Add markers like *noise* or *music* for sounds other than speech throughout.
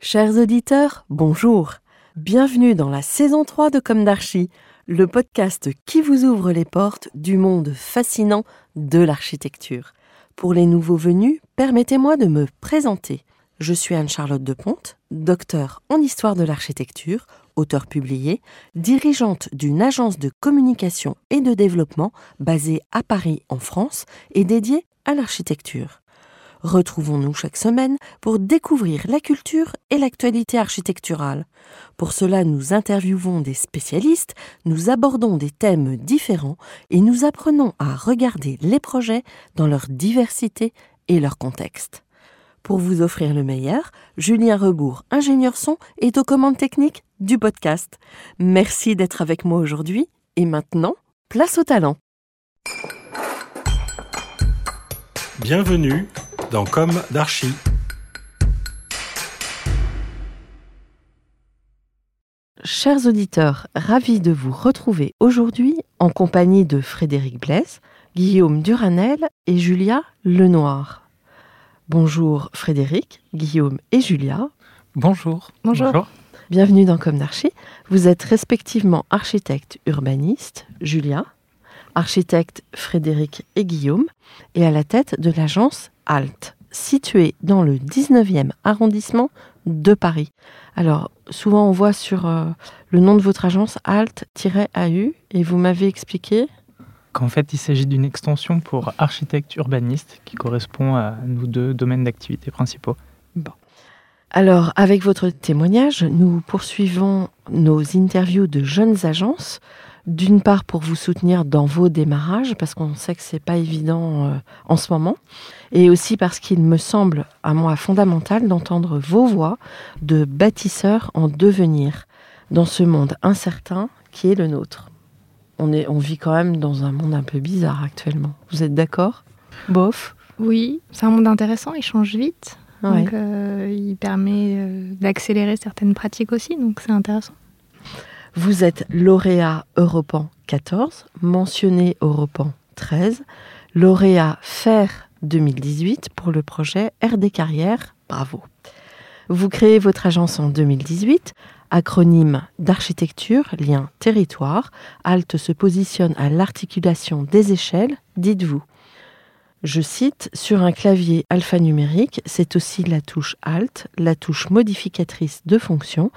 Chers auditeurs, bonjour. Bienvenue dans la saison 3 de Comme d'Archie, le podcast qui vous ouvre les portes du monde fascinant de l'architecture. Pour les nouveaux venus, permettez-moi de me présenter. Je suis Anne-Charlotte Deponte, docteur en histoire de l'architecture, auteur publié, dirigeante d'une agence de communication et de développement basée à Paris en France et dédiée à l'architecture. Retrouvons-nous chaque semaine pour découvrir la culture et l'actualité architecturale. Pour cela, nous interviewons des spécialistes, nous abordons des thèmes différents et nous apprenons à regarder les projets dans leur diversité et leur contexte. Pour vous offrir le meilleur, Julien Rebourg, ingénieur son, est aux commandes techniques du podcast. Merci d'être avec moi aujourd'hui et maintenant, place au talent. Bienvenue dans Comme d'Archie. Chers auditeurs, ravis de vous retrouver aujourd'hui en compagnie de Frédéric Blaise, Guillaume Duranel et Julia Lenoir. Bonjour Frédéric, Guillaume et Julia. Bonjour. Bonjour. Bienvenue dans Comme d'Archie. Vous êtes respectivement architecte urbaniste, Julia, architecte Frédéric et Guillaume, et à la tête de l'agence ALT, située dans le 19e arrondissement de Paris. Alors, souvent on voit sur euh, le nom de votre agence ALT-AU, et vous m'avez expliqué Qu'en fait, il s'agit d'une extension pour architecte urbaniste qui correspond à nos deux domaines d'activité principaux. Bon. Alors, avec votre témoignage, nous poursuivons nos interviews de jeunes agences. D'une part pour vous soutenir dans vos démarrages, parce qu'on sait que c'est pas évident euh, en ce moment, et aussi parce qu'il me semble à moi fondamental d'entendre vos voix de bâtisseurs en devenir dans ce monde incertain qui est le nôtre. On, est, on vit quand même dans un monde un peu bizarre actuellement. Vous êtes d'accord? Bof? Oui, c'est un monde intéressant, il change vite. Ouais. Donc, euh, il permet euh, d'accélérer certaines pratiques aussi, donc c'est intéressant. Vous êtes lauréat Europan 14, mentionné Europan 13, lauréat FAIR 2018 pour le projet RD Carrière. Bravo. Vous créez votre agence en 2018, acronyme d'architecture, lien territoire. ALT se positionne à l'articulation des échelles, dites-vous. Je cite, sur un clavier alphanumérique, c'est aussi la touche Alt, la touche modificatrice de fonction.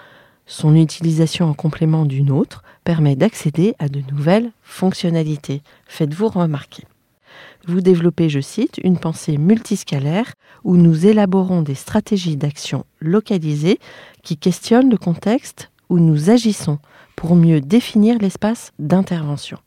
Son utilisation en complément d'une autre permet d'accéder à de nouvelles fonctionnalités. Faites-vous remarquer. Vous développez, je cite, une pensée multiscalaire où nous élaborons des stratégies d'action localisées qui questionnent le contexte où nous agissons pour mieux définir l'espace d'intervention.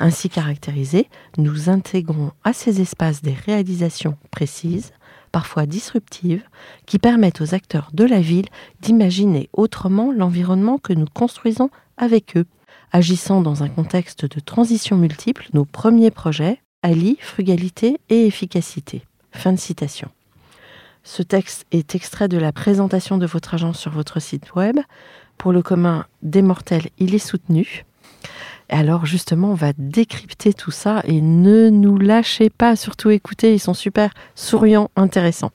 Ainsi caractérisés, nous intégrons à ces espaces des réalisations précises, parfois disruptives, qui permettent aux acteurs de la ville d'imaginer autrement l'environnement que nous construisons avec eux. Agissant dans un contexte de transition multiple, nos premiers projets allient frugalité et efficacité. Fin de citation. Ce texte est extrait de la présentation de votre agence sur votre site web. Pour le commun des mortels, il est soutenu. Alors justement, on va décrypter tout ça et ne nous lâchez pas, surtout écoutez, ils sont super souriants, intéressants.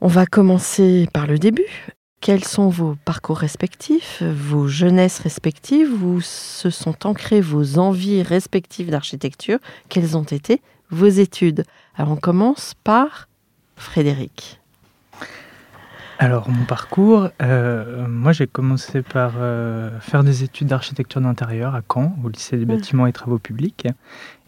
On va commencer par le début. Quels sont vos parcours respectifs, vos jeunesses respectives, où se sont ancrées vos envies respectives d'architecture? Quelles ont été vos études? Alors on commence par Frédéric. Alors, mon parcours, euh, moi j'ai commencé par euh, faire des études d'architecture d'intérieur à Caen, au lycée des Mhm. bâtiments et travaux publics.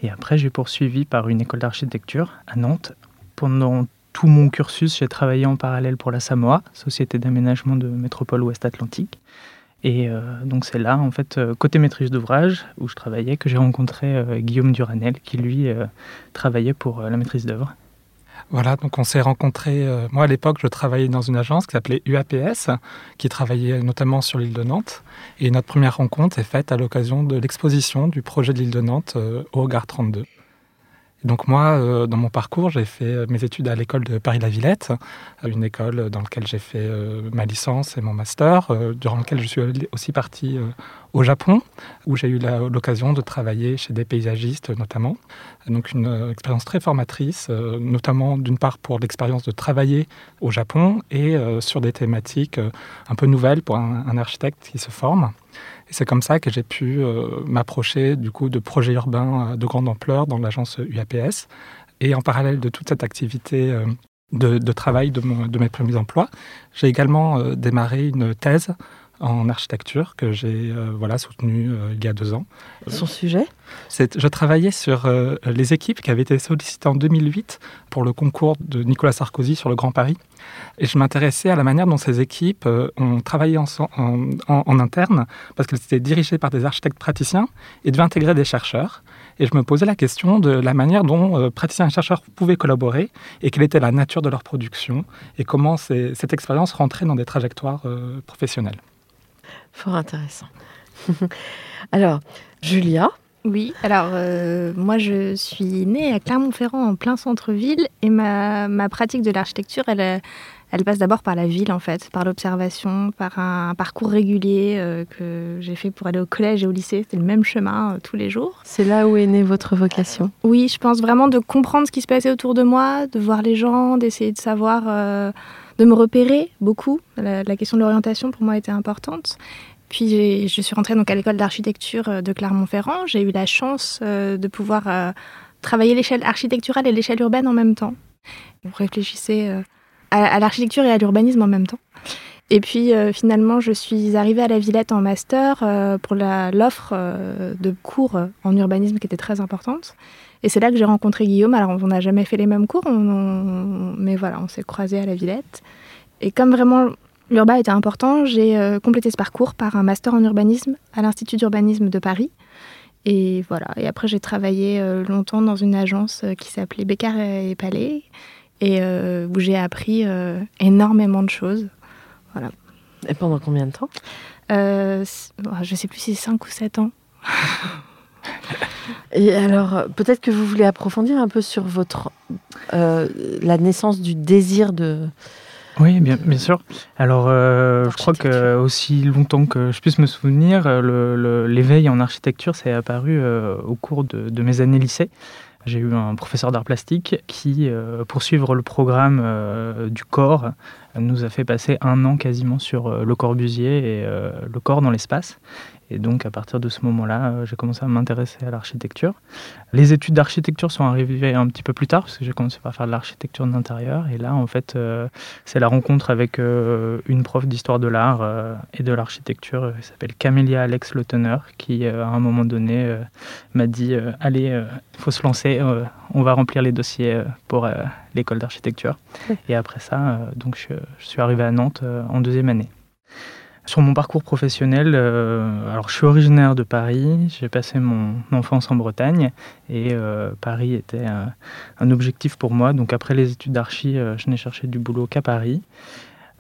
Et après, j'ai poursuivi par une école d'architecture à Nantes. Pendant tout mon cursus, j'ai travaillé en parallèle pour la Samoa, Société d'aménagement de métropole ouest Atlantique. Et euh, donc c'est là, en fait, côté maîtrise d'ouvrage, où je travaillais, que j'ai rencontré Guillaume Duranel, qui lui euh, travaillait pour la maîtrise d'œuvre. Voilà, donc on s'est rencontrés. Euh, moi, à l'époque, je travaillais dans une agence qui s'appelait UAPS, qui travaillait notamment sur l'île de Nantes. Et notre première rencontre est faite à l'occasion de l'exposition du projet de l'île de Nantes euh, au Regard 32 donc moi, euh, dans mon parcours, j'ai fait euh, mes études à l'école de Paris-la-Villette, une école dans laquelle j'ai fait euh, ma licence et mon master, durant laquelle je suis aussi parti au Japon, où j'ai eu l'occasion de travailler chez des paysagistes notamment. Donc une expérience très formatrice, notamment d'une part pour l'expérience de travailler au Japon et sur des thématiques un peu nouvelles pour un architecte qui se forme. Et c'est comme ça que j'ai pu euh, m'approcher du coup de projets urbains euh, de grande ampleur dans l'agence UAPS. Et en parallèle de toute cette activité euh, de, travail de, de, mes premiers emplois, j'ai également démarré une thèse en architecture que j'ai voilà, soutenu euh, il y a deux ans. Son sujet? Je travaillais sur euh, les équipes qui avaient été sollicitées en 2008 pour le concours de Nicolas Sarkozy sur le Grand Paris. Et je m'intéressais à la manière dont ces équipes ont travaillé en, interne, parce qu'elles étaient dirigées par des architectes praticiens et devaient intégrer des chercheurs. Et je me posais la question de la manière dont praticiens et chercheurs pouvaient collaborer et quelle était la nature de leur production et comment cette expérience rentrait dans des trajectoires professionnelles. Fort intéressant. *laughs* alors, Julia Oui, alors euh, moi je suis née à Clermont-Ferrand en plein centre-ville et ma, ma, pratique de l'architecture, elle, euh, elle passe d'abord par la ville en fait, par l'observation, par un, parcours régulier euh, que j'ai fait pour aller au collège et au lycée. C'était le même chemin tous les jours. C'est là où est née votre vocation? Oui, je pense vraiment de comprendre ce qui se passait autour de moi, de voir les gens, d'essayer de savoir de me repérer beaucoup. La, question de l'orientation pour moi était importante. Puis je suis rentrée donc à l'école d'architecture euh, de Clermont-Ferrand. J'ai eu la chance euh, de pouvoir euh, travailler l'échelle architecturale et l'échelle urbaine en même temps. On réfléchissait à, l'architecture et à l'urbanisme en même temps. Et puis finalement, je suis arrivée à la Villette en master pour l'offre de cours en urbanisme qui était très importante. Et c'est là que j'ai rencontré Guillaume. Alors, on n'a jamais fait les mêmes cours, mais voilà, on s'est croisés à la Villette. Et comme vraiment l'urba était important, j'ai euh, complété ce parcours par un master en urbanisme à l'Institut d'urbanisme de Paris. Et voilà. Et après, j'ai travaillé euh, longtemps dans une agence euh, qui s'appelait Bécard et Palais, et où j'ai appris énormément de choses. Voilà. Et pendant combien de temps? Je ne sais plus si c'est 5 ou 7 ans. *laughs* Et alors, peut-être que vous voulez approfondir un peu sur votre euh, la naissance du désir de. Oui, bien, bien sûr. Alors, euh, je crois que aussi longtemps que je puisse me souvenir, l'éveil en architecture s'est apparu euh, au cours de, de, mes années lycée. J'ai eu un professeur d'art plastique qui, pour suivre le programme du corps, nous a fait passer un an quasiment sur le Corbusier et le corps dans l'espace. Et donc, à partir de ce moment-là, euh, j'ai commencé à m'intéresser à l'architecture. Les études d'architecture sont arrivées un petit peu plus tard, parce que j'ai commencé par faire de l'architecture d'intérieur. Et là, en fait, euh, c'est la rencontre avec euh, une prof d'histoire de l'art et de l'architecture qui s'appelle Camélia Alex Le Teneur, qui, à un moment donné, m'a dit Allez, il faut se lancer, on va remplir les dossiers pour l'école d'architecture. Et après ça, donc, je, je suis arrivé à Nantes en deuxième année. Sur mon parcours professionnel, euh, alors je suis originaire de Paris, j'ai passé mon enfance en Bretagne et euh, Paris était un, objectif pour moi. Donc après les études d'archi, euh, je n'ai cherché du boulot qu'à Paris.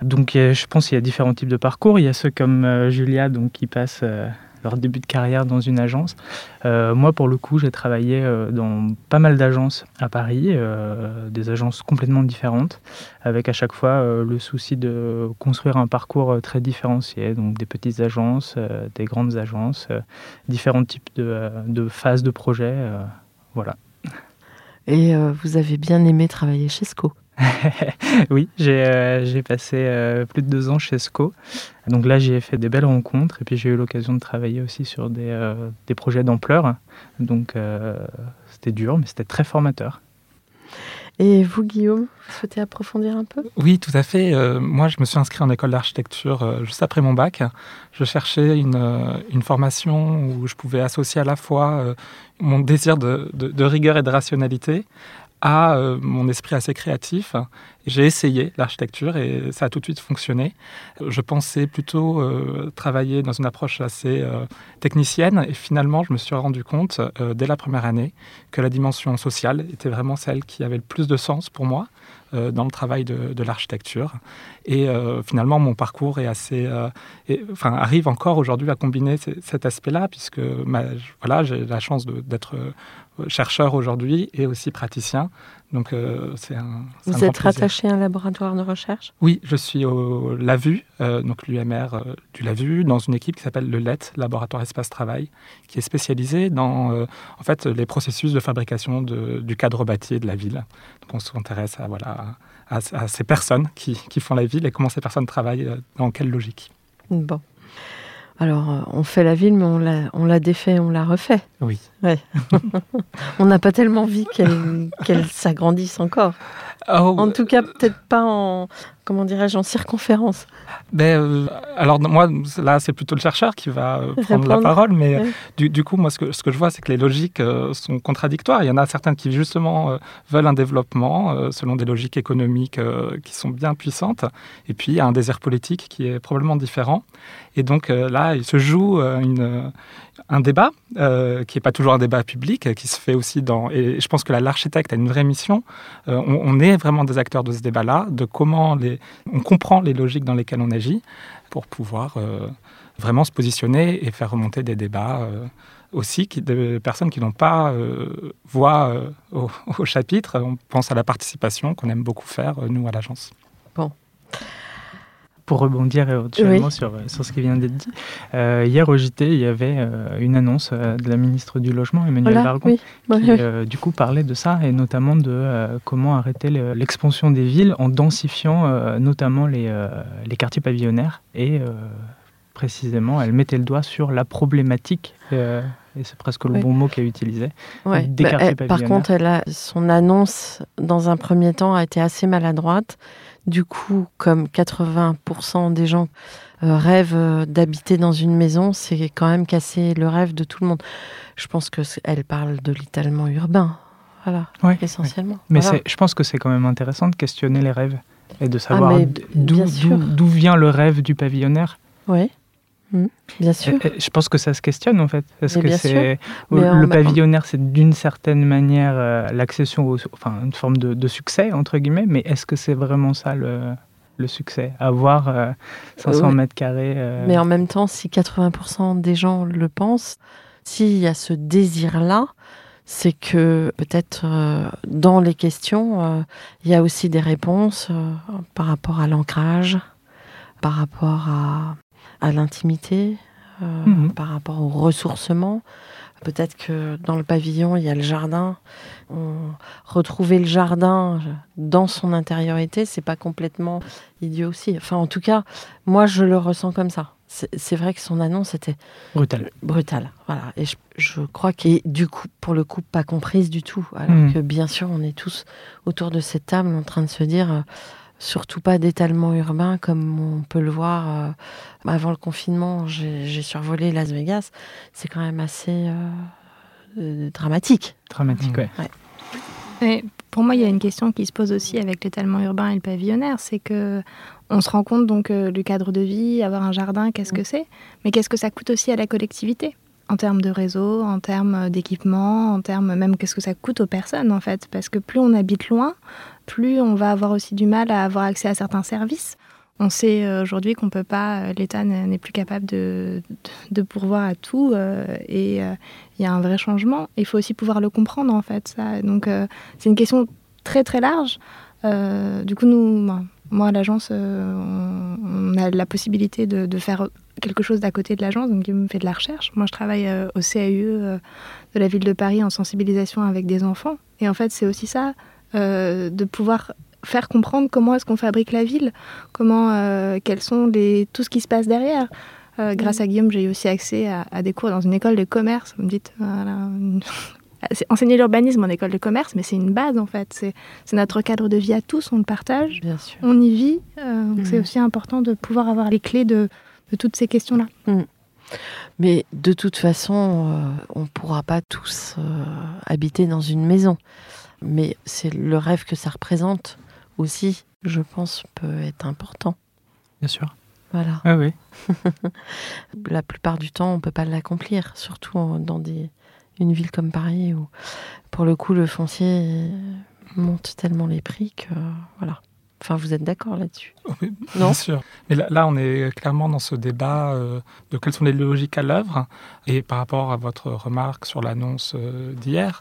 Donc je pense qu'il y a différents types de parcours. Il y a ceux comme Julia donc, qui passent leur début de carrière dans une agence. Euh, moi, pour le coup, j'ai travaillé euh, dans pas mal d'agences à Paris, euh, des agences complètement différentes, avec à chaque fois le souci de construire un parcours très différencié, donc des petites agences, des grandes agences, différents types de, de, phases de projet. voilà. Et vous avez bien aimé travailler chez SCO *laughs* oui, j'ai euh, passé euh, plus de deux ans chez SCO. Donc là, j'ai fait des belles rencontres et puis j'ai eu l'occasion de travailler aussi sur des, euh, des projets d'ampleur. Donc c'était dur, mais c'était très formateur. Et vous, Guillaume, vous souhaitez approfondir un peu? Oui, tout à fait. moi, je me suis inscrit en école d'architecture juste après mon bac. Je cherchais une, une, formation où je pouvais associer à la fois mon désir de, de, de, rigueur et de rationalité à euh, mon esprit assez créatif J'ai essayé l'architecture et ça a tout de suite fonctionné. Je pensais plutôt euh, travailler dans une approche assez euh, technicienne et finalement je me suis rendu compte euh, dès la première année que la dimension sociale était vraiment celle qui avait le plus de sens pour moi dans le travail de, l'architecture. Et finalement, mon parcours est assez, enfin, arrive encore aujourd'hui à combiner cet aspect-là, puisque voilà, j'ai la chance d'être chercheur aujourd'hui et aussi praticien. Donc, euh, c'est un. Vous êtes rattaché à un laboratoire de recherche? Oui, je suis au LAVU, euh, donc l'UMR euh, du LAVU, dans une équipe qui s'appelle le LET, Laboratoire Espace Travail, qui est spécialisé dans en fait, les processus de fabrication du cadre bâti de la ville. Donc, on s'intéresse à, voilà, à, à, ces personnes qui, qui, font la ville et comment ces personnes travaillent, dans quelle logique. Bon. Alors, euh, on fait la ville, mais on la, défait, on la refait. Oui. *laughs* on n'a pas tellement envie qu'elle s'agrandisse encore. Oh, en tout cas, peut-être pas en, comment dirais-je, en circonférence. Ben, euh, alors moi, là, c'est plutôt le chercheur qui va euh, prendre la parole, mais du, coup, moi, ce que, ce que je vois, c'est que les logiques sont contradictoires. Il y en a certaines qui, justement, veulent un développement selon des logiques économiques qui sont bien puissantes, et puis il y a un désir politique qui est probablement différent. Et donc là, il se joue une, un débat, euh, qui n'est pas toujours un débat public, qui se fait aussi dans... Et je pense que l'architecte a une vraie mission. Euh, on, est vraiment des acteurs de ce débat-là, de comment on comprend les logiques dans lesquelles on agit pour pouvoir euh, vraiment se positionner et faire remonter des débats aussi qui, de personnes qui n'ont pas voix au, *laughs* au, chapitre. On pense à la participation qu'on aime beaucoup faire, nous, à l'agence. Bon pour rebondir éventuellement sur, sur ce qui vient d'être dit, euh, hier au JT, il y avait euh, une annonce euh, de la ministre du Logement, Emmanuel voilà, qui du coup parlait de ça et notamment de comment arrêter l'expansion des villes en densifiant notamment les, les quartiers pavillonnaires et précisément, elle mettait le doigt sur la problématique, et c'est presque le bon mot qu'elle utilisait, des bah, quartiers Par contre, elle a, son annonce, dans un premier temps, a été assez maladroite. Du coup, comme 80% des gens euh, rêvent euh, d'habiter dans une maison, c'est quand même casser le rêve de tout le monde. Je pense qu'elle parle de l'étalement urbain, voilà, essentiellement. Mais je pense que c'est quand même intéressant de questionner les rêves et de savoir ah, d'où vient le rêve du pavillonnaire. Oui. Mmh, bien sûr. je pense que ça se questionne en fait. Parce que c'est le pavillonnaire, c'est d'une certaine manière euh, l'accession, enfin une forme de, succès entre guillemets. Mais est-ce que c'est vraiment ça le, le succès? Avoir 500 euh, mètres carrés. Euh, mais en même temps, si 80% des gens le pensent, s'il y a ce désir-là, c'est que peut-être dans les questions, il y a aussi des réponses par rapport à l'ancrage, par rapport à à l'intimité, euh, mhm. par rapport au ressourcement. Peut-être que dans le pavillon, il y a le jardin. retrouver le jardin dans son intériorité, c'est pas complètement idiot aussi. Enfin, en tout cas, moi, je le ressens comme ça. C'est vrai que son annonce était brutale. Brutale, voilà. Et je, crois qu'elle est du coup, pour le coup, pas comprise du tout. Alors mhm. que bien sûr, on est tous autour de cette table en train de se dire. Euh, surtout pas d'étalement urbain comme on peut le voir. Euh, avant le confinement, j'ai survolé Las Vegas. C'est quand même assez euh, euh, dramatique. Dramatique, oui. ouais. pour moi, il y a une question qui se pose aussi avec l'étalement urbain et le pavillonnaire, c'est que on se rend compte donc du cadre de vie, avoir un jardin, qu'est-ce que c'est, mais qu'est-ce que ça coûte aussi à la collectivité? En termes de réseau, en termes d'équipement, en termes même qu'est-ce que ça coûte aux personnes en fait, parce que plus on habite loin, plus on va avoir aussi du mal à avoir accès à certains services. On sait euh, aujourd'hui qu'on peut pas, euh, l'État n'est plus capable de, de, pourvoir à tout euh, et il y a un vrai changement. Il faut aussi pouvoir le comprendre en fait. Ça. Donc c'est une question très très large. du coup, nous, moi à l'agence, on, a la possibilité de, de faire quelque chose d'à côté de l'agence, donc me fait de la recherche. Moi, je travaille au CAUE de la ville de Paris en sensibilisation avec des enfants. Et en fait, c'est aussi ça, euh, de pouvoir faire comprendre comment est-ce qu'on fabrique la ville, comment, euh, quels sont les, tout ce qui se passe derrière. Euh, grâce à Guillaume, j'ai eu aussi accès à, des cours dans une école de commerce. Vous me dites, voilà, *laughs* enseigner l'urbanisme en école de commerce, mais c'est une base en fait. C'est notre cadre de vie à tous, on le partage, Bien sûr. on y vit. C'est mm. aussi important de pouvoir avoir les clés de, de toutes ces questions-là. Mm. Mais de toute façon, on ne pourra pas tous habiter dans une maison mais c'est le rêve que ça représente aussi, je pense, peut être important. Bien sûr. Voilà. Ah oui. *laughs* La plupart du temps, on ne peut pas l'accomplir, surtout dans des, une ville comme Paris où, pour le coup, le foncier monte tellement les prix que voilà. Enfin, vous êtes d'accord là-dessus? Oui, Bien sûr. Mais là, on est clairement dans ce débat euh, de quelles sont les logiques à l'œuvre. Et par rapport à votre remarque sur l'annonce euh, d'hier,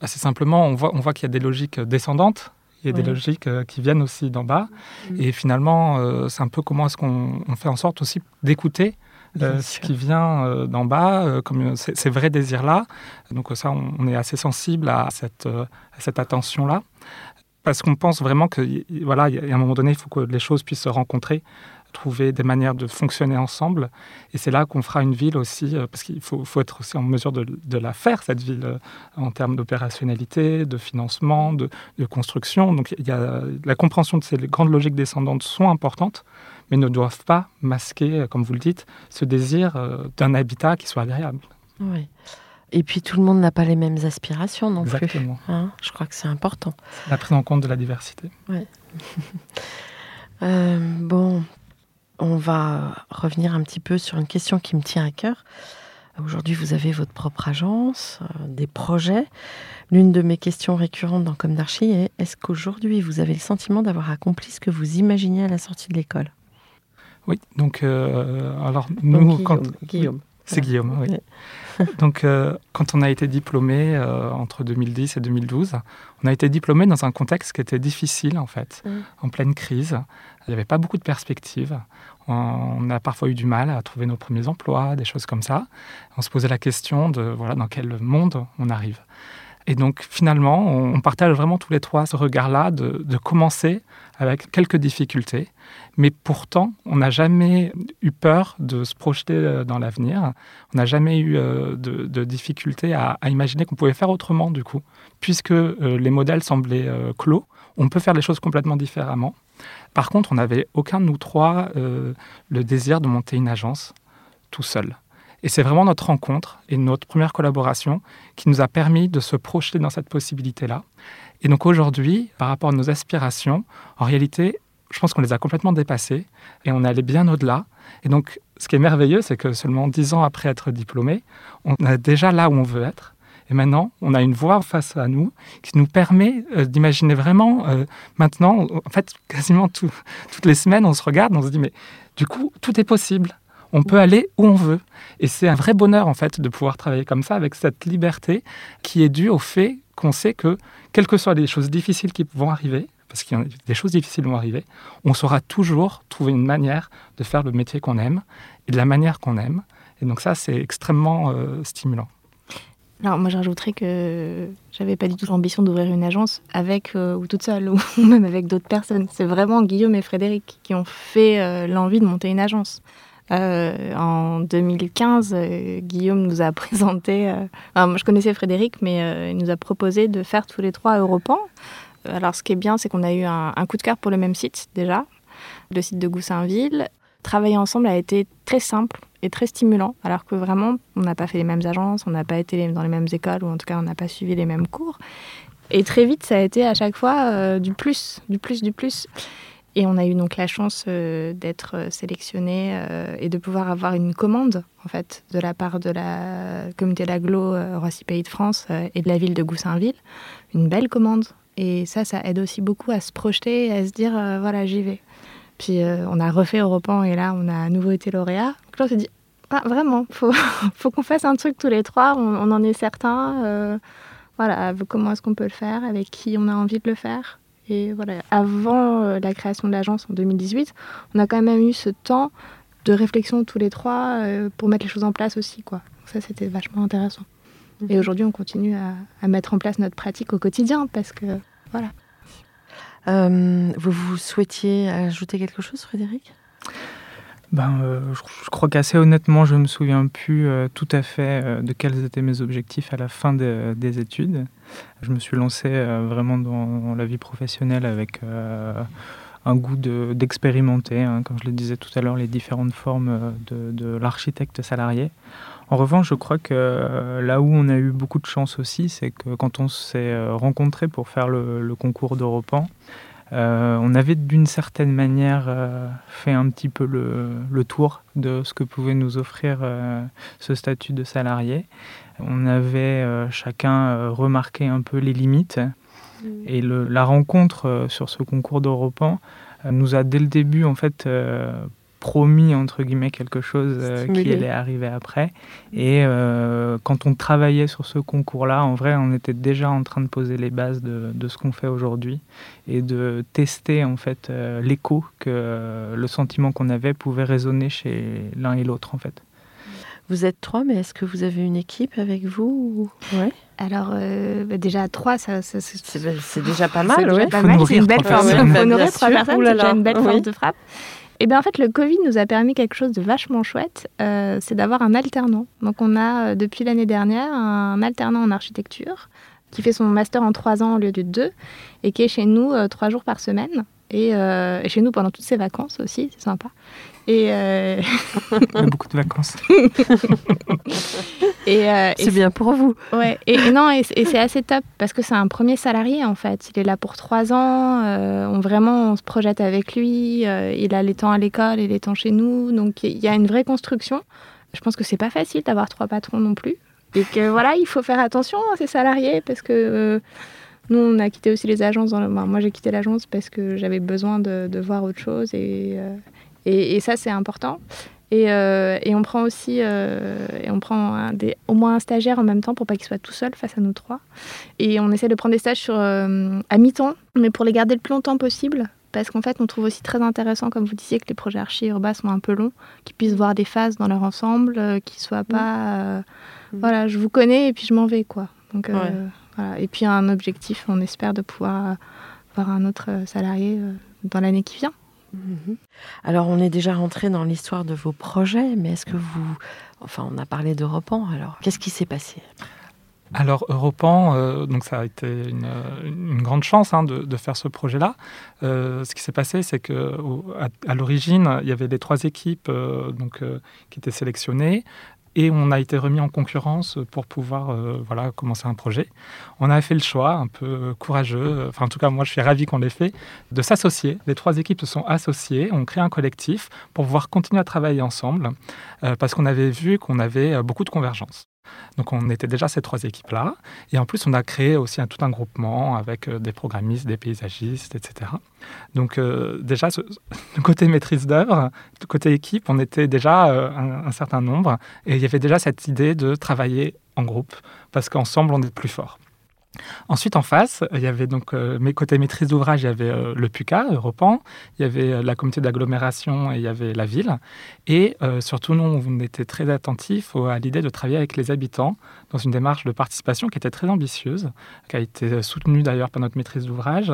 assez simplement, on voit, on voit qu'il y a des logiques descendantes. Il y a des logiques euh, qui viennent aussi d'en bas. Mm. Et finalement, c'est un peu comment est-ce qu'on fait en sorte aussi d'écouter ce qui vient d'en bas, comme ces, vrais désirs-là. Donc ça, on, est assez sensible à cette, à cette attention-là parce qu'on pense vraiment que voilà, y a un moment donné, il faut que les choses puissent se rencontrer, trouver des manières de fonctionner ensemble. Et c'est là qu'on fera une ville aussi, euh, parce qu'il faut, être aussi en mesure de, la faire, cette ville, euh, en termes d'opérationnalité, de financement, de, construction. Donc la compréhension de ces grandes logiques descendantes sont importantes, mais ne doivent pas masquer, euh, comme vous le dites, ce désir d'un habitat qui soit agréable. Oui. Et puis tout le monde n'a pas les mêmes aspirations non Exactement. plus. Hein Je crois que c'est important. La prise en compte de la diversité. Ouais. *laughs* euh, bon, on va revenir un petit peu sur une question qui me tient à cœur. Aujourd'hui, vous avez votre propre agence, euh, des projets. L'une de mes questions récurrentes dans Comme d'Archie est est-ce qu'aujourd'hui, vous avez le sentiment d'avoir accompli ce que vous imaginiez à la sortie de l'école? Oui, donc, euh, alors nous, Guillaume, quand... Guillaume. C'est Guillaume, oui. Donc, euh, quand on a été diplômé euh, entre 2010 et 2012, on a été diplômé dans un contexte qui était difficile, en fait, en pleine crise. Il n'y avait pas beaucoup de perspectives. On a parfois eu du mal à trouver nos premiers emplois, des choses comme ça. On se posait la question de voilà dans quel monde on arrive. Et donc finalement, on partage vraiment tous les trois ce regard-là de, commencer avec quelques difficultés, mais pourtant, on n'a jamais eu peur de se projeter dans l'avenir. On n'a jamais eu de, de difficultés à, imaginer qu'on pouvait faire autrement du coup, puisque les modèles semblaient clos. On peut faire les choses complètement différemment. Par contre, on n'avait aucun de nous trois euh, le désir de monter une agence tout seul. Et c'est vraiment notre rencontre et notre première collaboration qui nous a permis de se projeter dans cette possibilité-là. Et donc aujourd'hui, par rapport à nos aspirations, en réalité, je pense qu'on les a complètement dépassées et on est allé bien au-delà. Et donc, ce qui est merveilleux, c'est que seulement dix ans après être diplômé, on est déjà là où on veut être. Et maintenant, on a une voix face à nous qui nous permet euh, d'imaginer vraiment, euh, maintenant, en fait, quasiment tout, toutes les semaines, on se regarde, on se dit, mais du coup, tout est possible. On peut aller où on veut. Et c'est un vrai bonheur, en fait, de pouvoir travailler comme ça, avec cette liberté qui est due au fait qu'on sait que, quelles que soient les choses difficiles qui vont arriver, parce qu'il y a des choses difficiles vont arriver, on saura toujours trouver une manière de faire le métier qu'on aime et de la manière qu'on aime. Et donc ça, c'est extrêmement euh, stimulant. Alors moi, je rajouterais que j'avais pas du tout l'ambition d'ouvrir une agence avec euh, ou toute seule *laughs* ou même avec d'autres personnes. C'est vraiment Guillaume et Frédéric qui ont fait euh, l'envie de monter une agence. Euh, en 2015, euh, Guillaume nous a *laughs* présenté. Alors, moi, je connaissais Frédéric, mais il nous a proposé de faire tous les trois Europan. Alors, ce qui est bien, c'est qu'on a eu un, coup de cœur pour le même site déjà, le site de Goussainville. Travailler ensemble a été très simple et très stimulant, alors que vraiment, on n'a pas fait les mêmes agences, on n'a pas été dans les mêmes écoles, ou en tout cas, on n'a pas suivi les mêmes cours. Et très vite, ça a été à chaque fois euh, du plus, du plus, du plus. Et on a eu donc la chance euh, d'être sélectionné euh, et de pouvoir avoir une commande, en fait, de la part de la communauté d'aglo Roissy Pays de France et de la ville de Goussainville. Une belle commande. Et ça, ça aide aussi beaucoup à se projeter et à se dire, voilà, j'y vais. Puis euh, on a refait Europan et là, on a à nouveau été lauréat. Donc là, on s'est dit, ah, vraiment, faut, *laughs* faut qu'on fasse un truc tous les trois, on, on en est certain. Euh, voilà, comment est-ce qu'on peut le faire, avec qui on a envie de le faire. Et voilà, avant euh, la création de l'agence en 2018, on a quand même eu ce temps de réflexion tous les trois euh, pour mettre les choses en place aussi. Quoi. Donc ça, c'était vachement intéressant. Mmh. Et aujourd'hui, on continue à, à mettre en place notre pratique au quotidien parce que, voilà. Euh, vous, vous souhaitiez ajouter quelque chose, Frédéric? Ben, euh, je, crois qu'assez honnêtement, je ne me souviens plus euh, tout à fait euh, de quels étaient mes objectifs à la fin de, des études. Je me suis lancé vraiment dans, la vie professionnelle avec un goût d'expérimenter, de, hein, comme je le disais tout à l'heure, les différentes formes de, de l'architecte salarié. En revanche, je crois que là où on a eu beaucoup de chance aussi, c'est que quand on s'est rencontrés pour faire le, le concours d'Europan, on avait d'une certaine manière fait un petit peu le, tour de ce que pouvait nous offrir ce statut de salarié. On avait chacun remarqué un peu les limites mmh. et la rencontre sur ce concours d'Europan nous a dès le début en fait promis entre guillemets quelque chose euh, qui allait arriver après. Et euh, quand on travaillait sur ce concours-là, en vrai, on était déjà en train de poser les bases de, de ce qu'on fait aujourd'hui et de tester en fait euh, l'écho que le sentiment qu'on avait pouvait résonner chez l'un et l'autre en fait. Vous êtes trois, mais est-ce que vous avez une équipe avec vous ouais. Alors bah, déjà trois, ça, c'est déjà pas mal. C'est une belle forme. Honorer trois personnes, c'est déjà une belle force de frappe. Eh bien en fait, le Covid nous a permis quelque chose de vachement chouette, euh, c'est d'avoir un alternant. Donc on a euh, depuis l'année dernière un alternant en architecture qui fait son master en trois ans au lieu de deux et qui est chez nous euh, trois jours par semaine et, et, chez nous pendant toutes ses vacances aussi, c'est sympa. Et euh... *laughs* Il y a beaucoup de vacances. *laughs* et, euh, c'est bien pour vous. Ouais. Et, non, et, c'est assez top parce que c'est un premier salarié en fait. Il est là pour trois ans. Euh, on vraiment on se projette avec lui. Euh, il a les temps à l'école et les temps chez nous. Donc il y a une vraie construction. Je pense que c'est pas facile d'avoir trois patrons non plus. Et que voilà, il faut faire attention à ces salariés parce que nous, on a quitté aussi les agences. Dans moi, j'ai quitté l'agence parce que j'avais besoin de, de, voir autre chose et, et, ça, c'est important. Et, euh, et, on prend aussi euh, et on prend des, au moins un stagiaire en même temps pour pas qu'il soit tout seul face à nous trois. Et on essaie de prendre des stages sur, euh, à mi-temps, mais pour les garder le plus longtemps possible. Parce qu'en fait, on trouve aussi très intéressant, comme vous disiez, que les projets archi urbains sont un peu longs, qu'ils puissent voir des phases dans leur ensemble, qu'ils soient pas. Mmh. Voilà, je vous connais et puis je m'en vais, quoi. Donc, voilà. Et puis un objectif, on espère de pouvoir avoir un autre salarié dans l'année qui vient. Mhm. Alors, on est déjà rentré dans l'histoire de vos projets, mais est-ce que vous. Enfin, on a parlé d'Europan, alors qu'est-ce qui s'est passé? Alors Europan, euh, donc ça a été une, grande chance hein, de, faire ce projet-là. Euh, ce qui s'est passé, c'est que à, l'origine, il y avait les trois équipes euh, donc qui étaient sélectionnées et on a été remis en concurrence pour pouvoir euh, voilà, commencer un projet. On a fait le choix, un peu courageux, enfin en tout cas moi je suis ravi qu'on l'ait fait, de s'associer. Les trois équipes se sont associées, on crée un collectif pour pouvoir continuer à travailler ensemble euh, parce qu'on avait vu qu'on avait euh, beaucoup de convergence. Donc on était déjà ces trois équipes-là. Et en plus, on a créé aussi un, tout un groupement avec euh, des programmistes, des paysagistes, etc. Donc euh, déjà, ce, côté maîtrise d'œuvre, côté équipe, on était déjà euh, un, certain nombre. Et il y avait déjà cette idée de travailler en groupe, parce qu'ensemble, on est plus fort. Ensuite, en face, il y avait donc euh, mes maîtrise d'ouvrage, il y avait euh, le PUCA, Europan, il y avait euh, la communauté d'agglomération et il y avait la ville. Et surtout, nous, on était très attentifs à l'idée de travailler avec les habitants dans une démarche de participation qui était très ambitieuse, qui a été soutenue d'ailleurs par notre maîtrise d'ouvrage,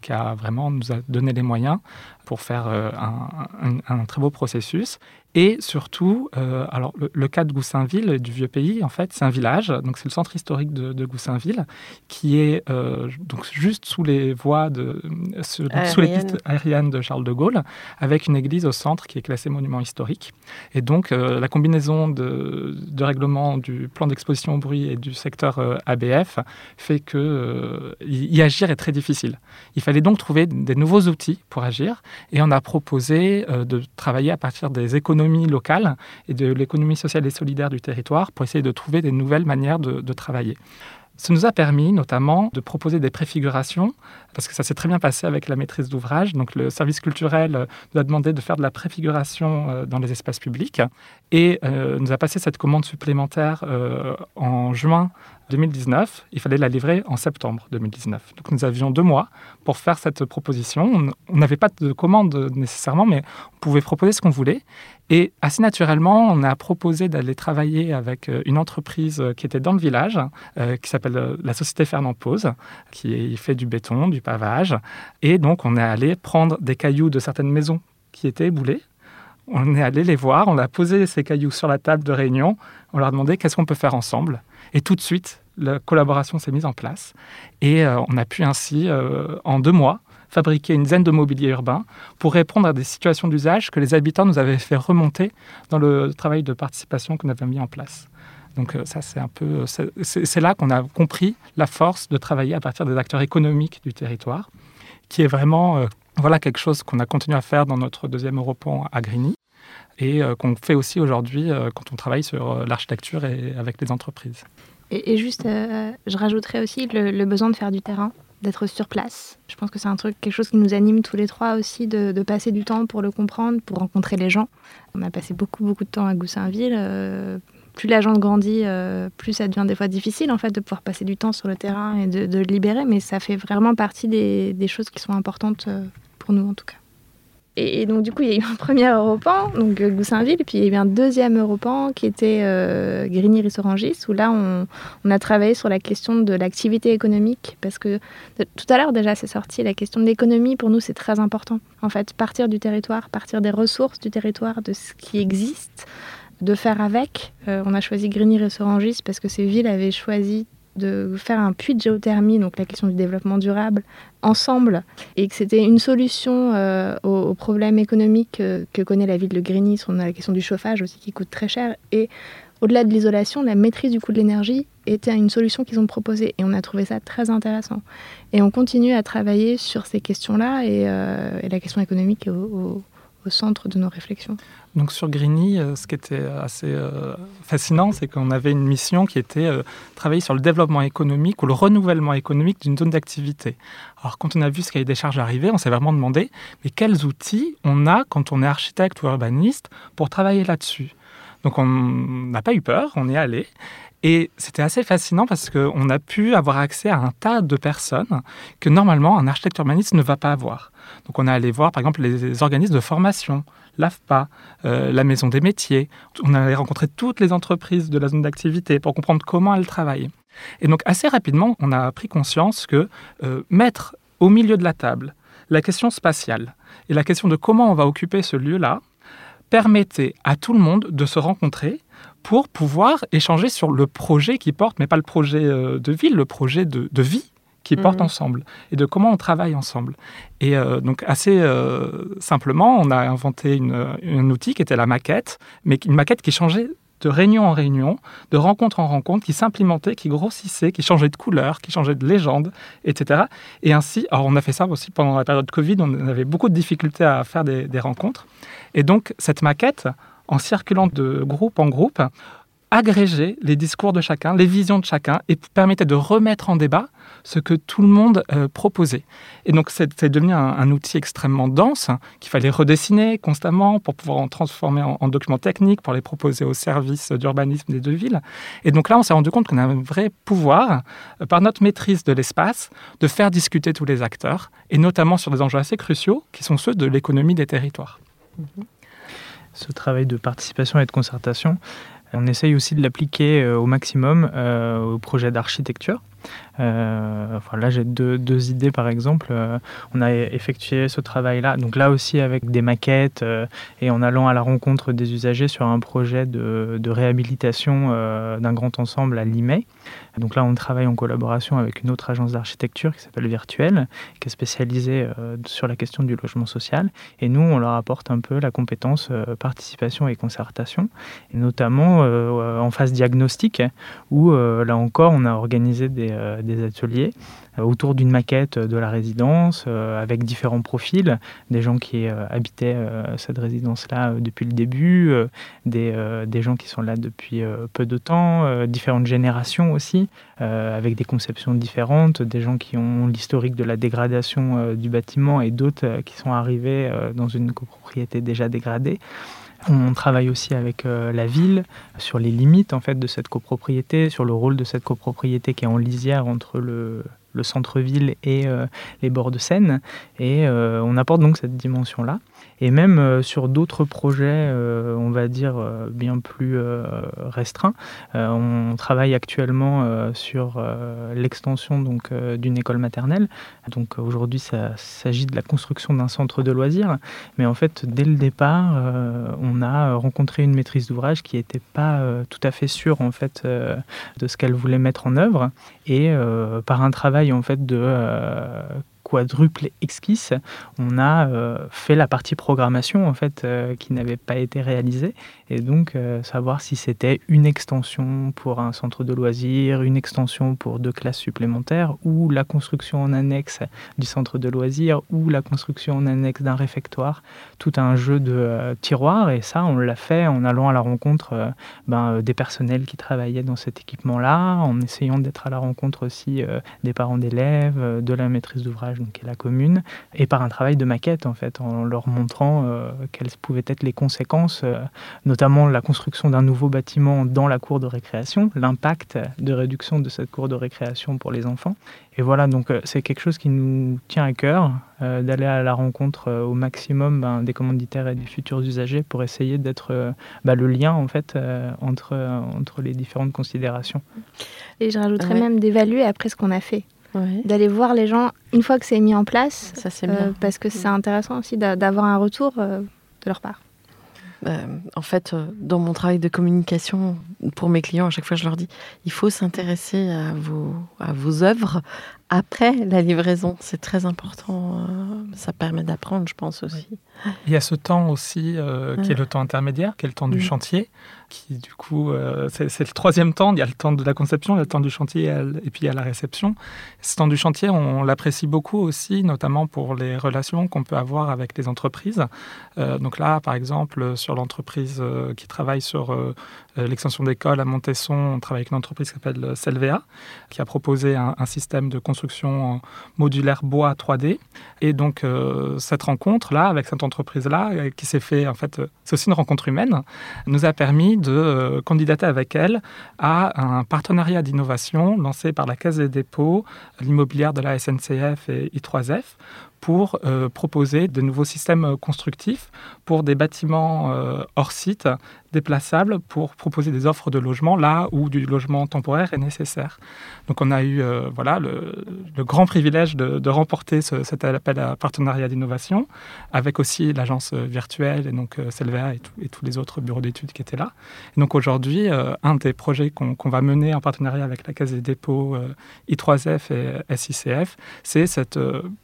qui a vraiment nous a donné les moyens pour faire un, très beau processus. Et surtout, euh, alors le, cas de Goussainville, du vieux pays, en fait, c'est un village, donc c'est le centre historique de, Goussainville, qui est euh, donc juste sous les voies de, sous, les pistes aériennes de Charles de Gaulle, avec une église au centre qui est classée monument historique. Et donc euh, la combinaison de, de, règlement du plan d'exposition au bruit et du secteur ABF fait que y agir est très difficile. Il fallait donc trouver des nouveaux outils pour agir, et on a proposé de travailler à partir des économies locale et de l'économie sociale et solidaire du territoire pour essayer de trouver des nouvelles manières de, travailler. Ça nous a permis notamment de proposer des préfigurations, parce que ça s'est très bien passé avec la maîtrise d'ouvrage. Donc le service culturel euh, nous a demandé de faire de la préfiguration euh, dans les espaces publics et euh, nous a passé cette commande supplémentaire en juin 2019, il fallait la livrer en septembre 2019. Donc nous avions deux mois pour faire cette proposition. On n'avait pas de commande nécessairement, mais on pouvait proposer ce qu'on voulait. Et assez naturellement, on a proposé d'aller travailler avec euh, une entreprise qui était dans le village, euh, qui s'appelle euh, la Société Fernand Pose, qui fait du béton, du pavage. Et donc on est allé prendre des cailloux de certaines maisons qui étaient éboulées. On est allé les voir, on a posé ces cailloux sur la table de réunion, on leur a demandé qu'est-ce qu'on peut faire ensemble. Et tout de suite, la collaboration s'est mise en place. Et euh, on a pu ainsi, euh, en deux mois, fabriquer une dizaine de mobilier urbain pour répondre à des situations d'usage que les habitants nous avaient fait remonter dans le travail de participation qu'on avait mis en place. Donc euh, ça, c'est un peu, c'est là qu'on a compris la force de travailler à partir des acteurs économiques du territoire qui est vraiment voilà quelque chose qu'on a continué à faire dans notre deuxième Europon à Grigny et qu'on fait aussi aujourd'hui quand on travaille sur l'architecture et avec les entreprises. Et, juste, je rajouterais aussi le, besoin de faire du terrain d'être sur place. Je pense que c'est un truc, quelque chose qui nous anime tous les trois aussi, de, passer du temps pour le comprendre, pour rencontrer les gens. On a passé beaucoup, beaucoup de temps à Goussainville. Euh, plus la gente grandit, euh, plus ça devient des fois difficile en fait de pouvoir passer du temps sur le terrain et de, le libérer, mais ça fait vraiment partie des, des choses qui sont importantes euh, pour nous en tout cas. Et, donc, du coup, il y a eu un *laughs* premier Europan, donc euh, Goussainville, puis il y a eu un deuxième Europan qui était euh, Grigny-Rissorangis, où là, on, on, a travaillé sur la question de l'activité économique, parce que tout à l'heure, déjà, c'est sorti, la question de l'économie, pour nous, c'est très important. En fait, partir du territoire, partir des ressources du territoire, de ce qui existe, de faire avec. Euh, on a choisi Grigny-Rissorangis parce que ces villes avaient choisi de faire un puits de géothermie, donc la question du développement durable, ensemble, et que c'était une solution euh, aux, problèmes économiques euh, que connaît la ville de Grigny. On a la question du chauffage aussi qui coûte très cher. Et au-delà de l'isolation, la maîtrise du coût de l'énergie était une solution qu'ils ont proposée. Et on a trouvé ça très intéressant. Et on continue à travailler sur ces questions-là et, euh, la question économique au centre de nos réflexions. Donc sur Grigny, euh, ce qui était assez euh, fascinant, c'est qu'on avait une mission qui était euh, travailler sur le développement économique ou le renouvellement économique d'une zone d'activité. Alors quand on a vu ce cahier des charges arriver, on s'est vraiment demandé, mais quels outils on a quand on est architecte ou urbaniste pour travailler là-dessus? Donc on n'a pas eu peur, on est allé. Et c'était assez fascinant parce qu'on a pu avoir accès à un tas de personnes que normalement un architecte urbaniste ne va pas avoir. Donc on est allé voir par exemple les organismes de formation, l'AFPA, euh, la Maison des métiers. On allé rencontrer toutes les entreprises de la zone d'activité pour comprendre comment elles travaillent. Et donc assez rapidement, on a pris conscience que euh, mettre au milieu de la table la question spatiale et la question de comment on va occuper ce lieu-là permettait à tout le monde de se rencontrer pour pouvoir échanger sur le projet qui porte, mais pas le projet euh, de ville, le projet de, de vie qui portent mhm. ensemble et de comment on travaille ensemble. Et euh, donc assez euh, simplement, on a inventé un outil qui était la maquette, mais une maquette qui changeait de réunion en réunion, de rencontre en rencontre, qui s'implémentait, qui grossissait, qui changeait de couleur, qui changeait de légende, etc. Et ainsi, alors on a fait ça aussi pendant la période Covid, on avait beaucoup de difficultés à faire des, des rencontres. Et donc cette maquette, en circulant de groupe en groupe, agrégeait les discours de chacun, les visions de chacun, et permettait de remettre en débat ce que tout le monde euh, proposait. Et donc, c'est devenu un, outil extrêmement dense qu'il fallait redessiner constamment pour pouvoir en transformer en, documents techniques, pour les proposer aux services d'urbanisme des deux villes. Et donc là, on s'est rendu compte qu'on a un vrai pouvoir, euh, par notre maîtrise de l'espace, de faire discuter tous les acteurs, et notamment sur des enjeux assez cruciaux, qui sont ceux de l'économie des territoires. Ce travail de participation et de concertation, on essaye aussi de l'appliquer euh, au maximum au projet d'architecture. Euh, là, j'ai deux, idées, par exemple. Euh, on a effectué ce travail-là, donc là aussi avec des maquettes euh, et en allant à la rencontre des usagers sur un projet de, de réhabilitation d'un grand ensemble à Limay. Donc là, on travaille en collaboration avec une autre agence d'architecture qui s'appelle Virtuel, qui est spécialisée sur la question du logement social. Et nous, on leur apporte un peu la compétence participation et concertation, et notamment en phase diagnostique, où là encore, on a organisé des, euh, des ateliers euh, autour d'une maquette de la résidence euh, avec différents profils, des gens qui habitaient cette résidence-là depuis le début, des, des, gens qui sont là depuis peu de temps, différentes générations aussi, avec des conceptions différentes, des gens qui ont l'historique de la dégradation du bâtiment et d'autres qui sont arrivés dans une copropriété déjà dégradée. On travaille aussi avec euh, la ville sur les limites en fait de cette copropriété, sur le rôle de cette copropriété qui est en lisière entre le, centre-ville et euh, les bords de Seine. Et euh, on apporte donc cette dimension-là. Et même euh, sur d'autres projets, euh, on va dire euh, bien plus restreints, on travaille actuellement sur l'extension donc d'une école maternelle. Donc aujourd'hui, ça s'agit de la construction d'un centre de loisirs, mais en fait, dès le départ, on a rencontré une maîtrise d'ouvrage qui n'était pas tout à fait sûre en fait de ce qu'elle voulait mettre en œuvre, et par un travail en fait de quadruple exquise, on a fait la partie programmation en fait qui n'avait pas été réalisée et donc savoir si c'était une extension pour un centre de loisirs, une extension pour deux classes supplémentaires ou la construction en annexe du centre de loisirs ou la construction en annexe d'un réfectoire, tout un jeu de tiroirs. Et ça on l'a fait en allant à la rencontre ben, des personnels qui travaillaient dans cet équipement-là, en essayant d'être à la rencontre aussi euh, des parents d'élèves, euh, de la maîtrise d'ouvrage, donc qui la commune, et par un travail de maquette en fait, en leur montrant euh, quelles pouvaient être les conséquences, notamment la construction d'un nouveau bâtiment dans la cour de récréation, l'impact de réduction de cette cour de récréation pour les enfants, et voilà, donc euh, c'est quelque chose qui nous tient à cœur, euh, d'aller à la rencontre euh, au maximum ben, des commanditaires et des futurs usagers pour essayer d'être ben, le lien en fait entre, entre les différentes considérations. Et je rajouterais même d'évaluer après ce qu'on a fait. D'aller voir les gens une fois que c'est mis en place, Ça, bien. parce que c'est intéressant aussi d'avoir un retour de leur part. En fait, dans mon travail de communication pour mes clients, à chaque fois, je leur dis il faut s'intéresser à vos, à vos œuvres après la livraison. C'est très important. Euh, ça permet d'apprendre, je pense aussi. Il y a ce temps aussi euh, qui est le temps intermédiaire, qui est le temps du chantier, qui du coup, euh, c'est le troisième temps. Il y a le temps de la conception, il y a le temps du chantier et puis il y a la réception. Ce temps du chantier, on, l'apprécie beaucoup aussi, notamment pour les relations qu'on peut avoir avec les entreprises. donc là, par exemple, sur l'entreprise qui travaille sur l'extension d'école à Montesson, on travaille avec une entreprise qui s'appelle Selvea, qui a proposé un, système de construction modulaire bois 3D. Et donc, euh, cette rencontre-là, avec cette entreprise-là, euh, qui s'est fait, en fait, euh, c'est aussi une rencontre humaine, nous a permis de candidater avec elle à un partenariat d'innovation lancé par la Caisse des dépôts, l'immobilière de la SNCF et I3F pour proposer de nouveaux systèmes constructifs pour des bâtiments hors site déplaçables pour proposer des offres de logement là où du logement temporaire est nécessaire. Donc on a eu euh, voilà, le, grand privilège de, remporter cet appel à partenariat d'innovation avec aussi l'agence virtuelle et donc euh, Selvea et, tous les autres bureaux d'études qui étaient là. Donc aujourd'hui, euh, un des projets qu'on va mener en partenariat avec la Caisse des dépôts, I3F et SICF, c'est cette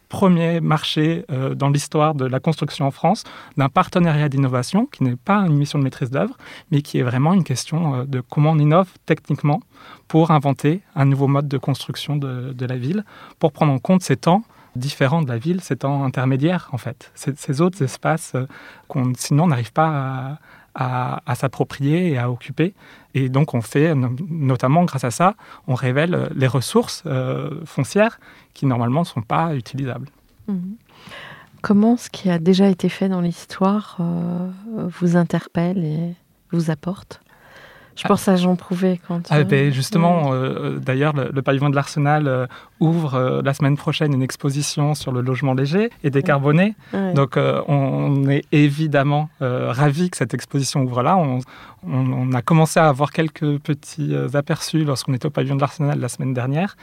premier marché dans l'histoire de la construction en France d'un partenariat d'innovation qui n'est pas une mission de maîtrise d'œuvre, mais qui est vraiment une question euh, de comment on innove techniquement pour inventer un nouveau mode de construction de, la ville, pour prendre en compte ces temps différents de la ville, ces temps intermédiaires en fait, ces, autres espaces euh, qu'on sinon n'arrive pas à, s'approprier et à occuper. Et donc on fait, notamment grâce à ça, on révèle les ressources euh, foncières qui normalement ne sont pas utilisables. Mmh. Comment ce qui a déjà été fait dans l'histoire vous interpelle vous apporte je pense à Jean Prouvé quand. Ah, ben, justement, euh, d'ailleurs, le, pavillon de l'Arsenal euh, ouvre euh, la semaine prochaine une exposition sur le logement léger et décarboné. Donc, on, est évidemment ravis que cette exposition ouvre là. On, on, a commencé à avoir quelques petits euh, aperçus lorsqu'on était au pavillon de l'Arsenal la semaine dernière.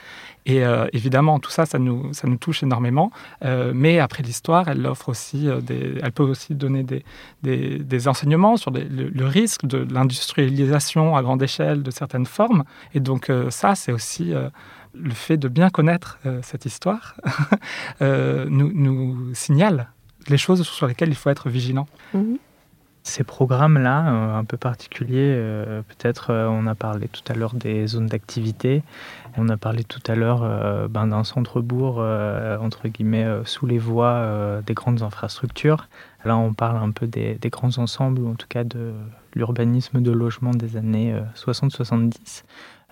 Et euh, évidemment, tout ça, ça nous, ça nous touche énormément. Euh, mais après l'histoire, elle offre aussi des, elle peut aussi donner des, des, enseignements sur le, risque de l'industrialisation à grande échelle de certaines formes. Et donc ça, c'est aussi le fait de bien connaître cette histoire *laughs* nous, nous signale les choses sur lesquelles il faut être vigilant. Mmh ces programmes-là, euh, un peu particuliers, euh, peut-être euh, on a parlé tout à l'heure des zones d'activité, on a parlé tout à l'heure ben, d'un centre-bourg, entre guillemets, sous les voies des grandes infrastructures. Là, on parle un peu des, grands ensembles, ou en tout cas de l'urbanisme de logement des années 60-70.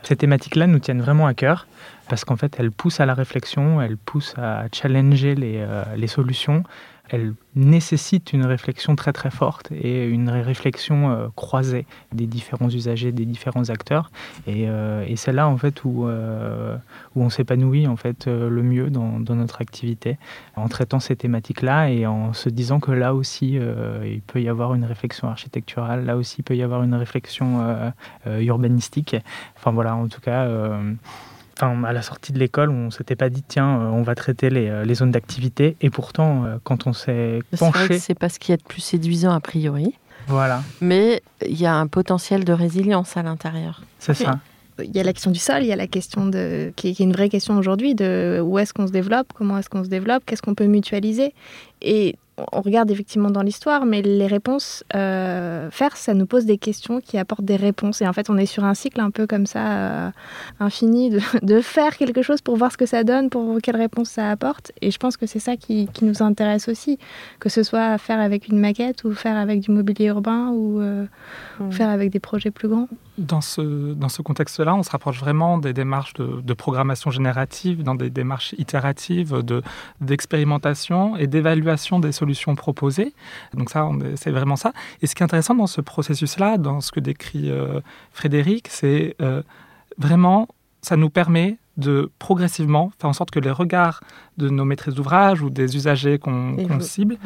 Ces thématiques-là nous tiennent vraiment à cœur parce qu'en fait, elles poussent à la réflexion, elles poussent à challenger les, les solutions, elle nécessite une réflexion très très forte et une réflexion euh, croisée des différents usagers, des différents acteurs. Et, euh, c'est là en fait où, euh, on s'épanouit en fait le mieux dans, notre activité, en traitant ces thématiques-là et en se disant que là aussi il peut y avoir une réflexion architecturale, là aussi il peut y avoir une réflexion urbanistique. Enfin voilà, en tout cas à la sortie de l'école, on s'était pas dit tiens, euh, on va traiter les, euh, zones d'activité. Et pourtant, euh, quand on s'est penché, c'est pas ce qui est le plus séduisant a priori. Voilà. Mais il y a un potentiel de résilience à l'intérieur. C'est ça. il y a la question du sol, il y a la question de, qui, est une vraie question aujourd'hui de où est-ce qu'on se développe, comment est-ce qu'on se développe, qu'est-ce qu'on peut mutualiser. Et on regarde effectivement dans l'histoire, mais les réponses, euh, faire, ça nous pose des questions qui apportent des réponses. Et en fait, on est sur un cycle un peu comme ça, euh, infini, de, *laughs* faire quelque chose pour voir ce que ça donne, pour quelle réponse ça apporte. Et je pense que c'est ça qui, nous intéresse aussi, que ce soit faire avec une maquette ou faire avec du mobilier urbain ou euh, mmh. faire avec des projets plus grands. Dans ce, dans ce contexte-là, on se rapproche vraiment des démarches de, programmation générative, dans des démarches itératives d'expérimentation et d'évaluation des solutions proposées. Donc ça, c'est vraiment ça. Et ce qui est intéressant dans ce processus-là, dans ce que décrit euh, Frédéric, c'est euh, vraiment, ça nous permet de progressivement faire en sorte que les regards de nos maîtrises d'ouvrage ou des usagers qu'on cible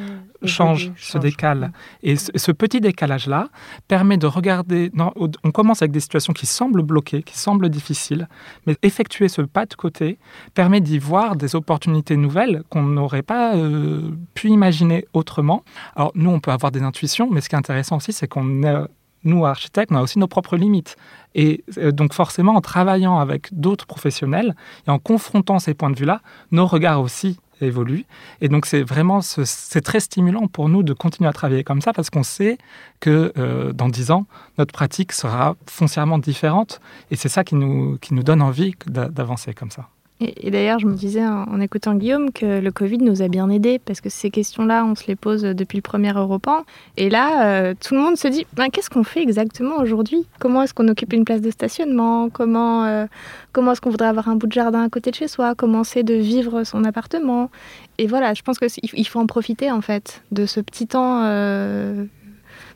changent, se décalent. Et ce, petit décalage-là permet de regarder. Non, on commence avec des situations qui semblent bloquées, qui semblent difficiles, mais effectuer ce pas de côté permet d'y voir des opportunités nouvelles qu'on n'aurait pas euh, pu imaginer autrement. Alors, nous, on peut avoir des intuitions, mais ce qui est intéressant aussi, c'est qu'on est nous, architectes, on a aussi nos propres limites. Et euh, donc forcément, en travaillant avec d'autres professionnels et en confrontant ces points de vue-là, nos regards aussi évoluent. Et donc c'est vraiment, c'est très stimulant pour nous de continuer à travailler comme ça parce qu'on sait que euh, dans dix ans, notre pratique sera foncièrement différente. Et c'est ça qui nous, qui nous donne envie d'avancer comme ça. Et, d'ailleurs, je me disais en, écoutant Guillaume que le Covid nous a bien aidés parce que ces questions-là, on se les pose depuis le premier Europan. Et là, euh, tout le monde se dit ben, qu'est-ce qu'on fait exactement aujourd'hui? Comment est-ce qu'on occupe une place de stationnement? Comment, euh, comment est-ce qu'on voudrait avoir un bout de jardin à côté de chez soi? Comment c'est de vivre son appartement? Et voilà, je pense qu'il faut en profiter en fait de ce petit temps euh,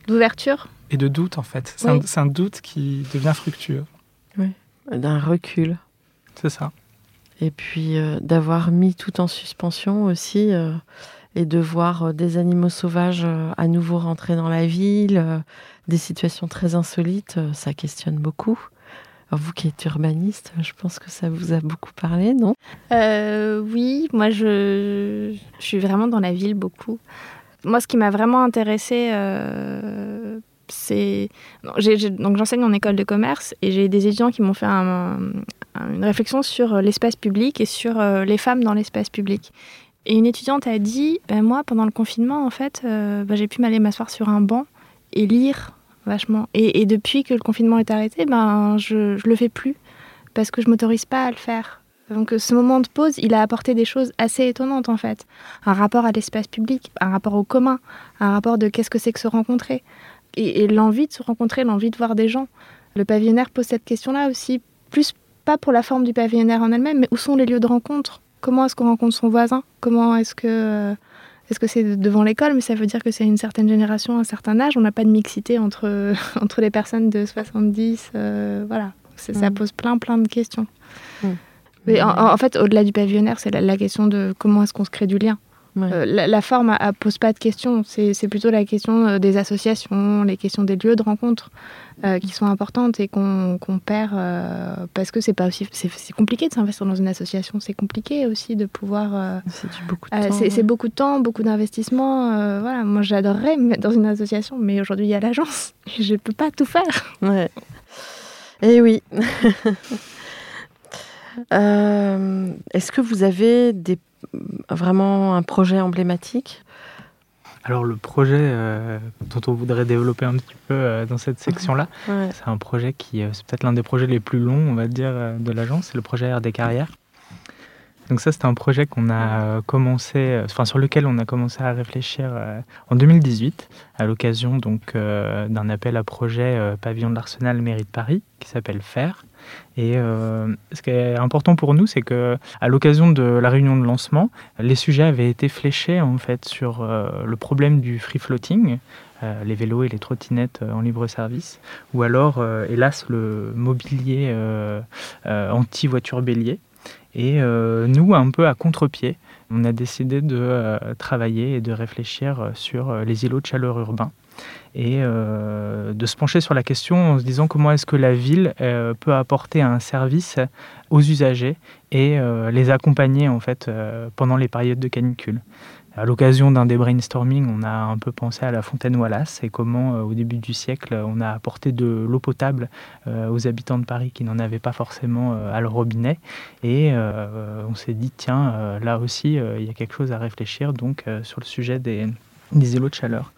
d'ouverture. Et de doute en fait. C'est un, un doute qui devient fructueux. Oui, d'un recul. C'est ça et puis euh, d'avoir mis tout en suspension aussi euh, et de voir euh, des animaux sauvages à nouveau rentrer dans la ville, des situations très insolites, ça questionne beaucoup. vous qui êtes urbaniste, je pense que ça vous a beaucoup parlé, non? Oui, moi je, je, suis vraiment dans la ville beaucoup. Moi, ce qui m'a vraiment intéressée donc j'enseigne en école de commerce et j'ai des étudiants qui m'ont fait une réflexion sur euh, l'espace public et sur euh, les femmes dans l'espace public. Et une étudiante a dit ben moi pendant le confinement en fait euh, ben, j'ai pu m'aller m'asseoir sur un banc et lire vachement. Et, depuis que le confinement est arrêté ben je, je le fais plus parce que je m'autorise pas à le faire. Donc ce moment de pause, il a apporté des choses assez étonnantes en fait. Un rapport à l'espace public, un rapport au commun, un rapport de qu'est-ce que c'est que se rencontrer, et, l'envie de se rencontrer, l'envie de voir des gens. Le pavillonnaire pose cette question-là aussi, plus pas pour la forme du pavillonnaire en elle-même, mais où sont les lieux de rencontre? Comment est-ce qu'on rencontre son voisin? Comment est-ce que euh, est-ce que c'est devant l'école? Mais ça veut dire que c'est une certaine génération, un certain âge. On n'a pas de mixité entre, *laughs* entre les personnes de 70. Euh, voilà. Ça mm. pose plein, plein de questions. Mm. Mais en, fait, au-delà du pavillonnaire, c'est la, question de comment est-ce qu'on se crée du lien. Euh, la, forme ne pose pas de questions, c'est plutôt la question euh, des associations, les questions des lieux de rencontre euh, qui sont importantes et qu'on perd parce que c'est pas aussi c'est compliqué de s'investir dans une association, c'est compliqué aussi de pouvoir. c'est beaucoup de temps. c'est beaucoup de temps, beaucoup d'investissement. voilà, moi j'adorerais me mettre dans une association, mais aujourd'hui il y a l'agence, *laughs* je peux pas tout faire. Ouais. Et eh oui. *laughs* Est-ce que vous avez des vraiment un projet emblématique. Alors le projet euh, dont on voudrait développer un petit peu euh, dans cette section-là, c'est un projet qui, euh, c'est peut-être l'un des projets les plus longs, on va dire, de l'agence, c'est le projet RD Carrières. Donc ça, c'est un projet qu'on a commencé, enfin sur lequel on a commencé à réfléchir en 2018, à l'occasion donc d'un appel à projet Pavillon de l'Arsenal Mairie de Paris, qui s'appelle FAIR, et euh, ce qui est important pour nous, c'est que à l'occasion de la réunion de lancement, les sujets avaient été fléchés en fait sur euh, le problème du free floating, euh, les vélos et les trottinettes en libre service, ou alors, hélas, le mobilier anti-voiture bélier. Et nous, un peu à contre-pied, on a décidé de travailler et de réfléchir sur les îlots de chaleur urbains et euh, de se pencher sur la question en se disant comment est-ce que la ville euh, peut apporter un service aux usagers et euh, les accompagner en fait pendant les périodes de canicule. À l'occasion d'un des brainstorming, on a un peu pensé à la fontaine Wallace et comment, au début du siècle, on a apporté de l'eau potable aux habitants de Paris qui n'en avaient pas forcément à leur robinet. Et on s'est dit, tiens, là aussi, il y a quelque chose à réfléchir donc sur le sujet des, des îlots de chaleur.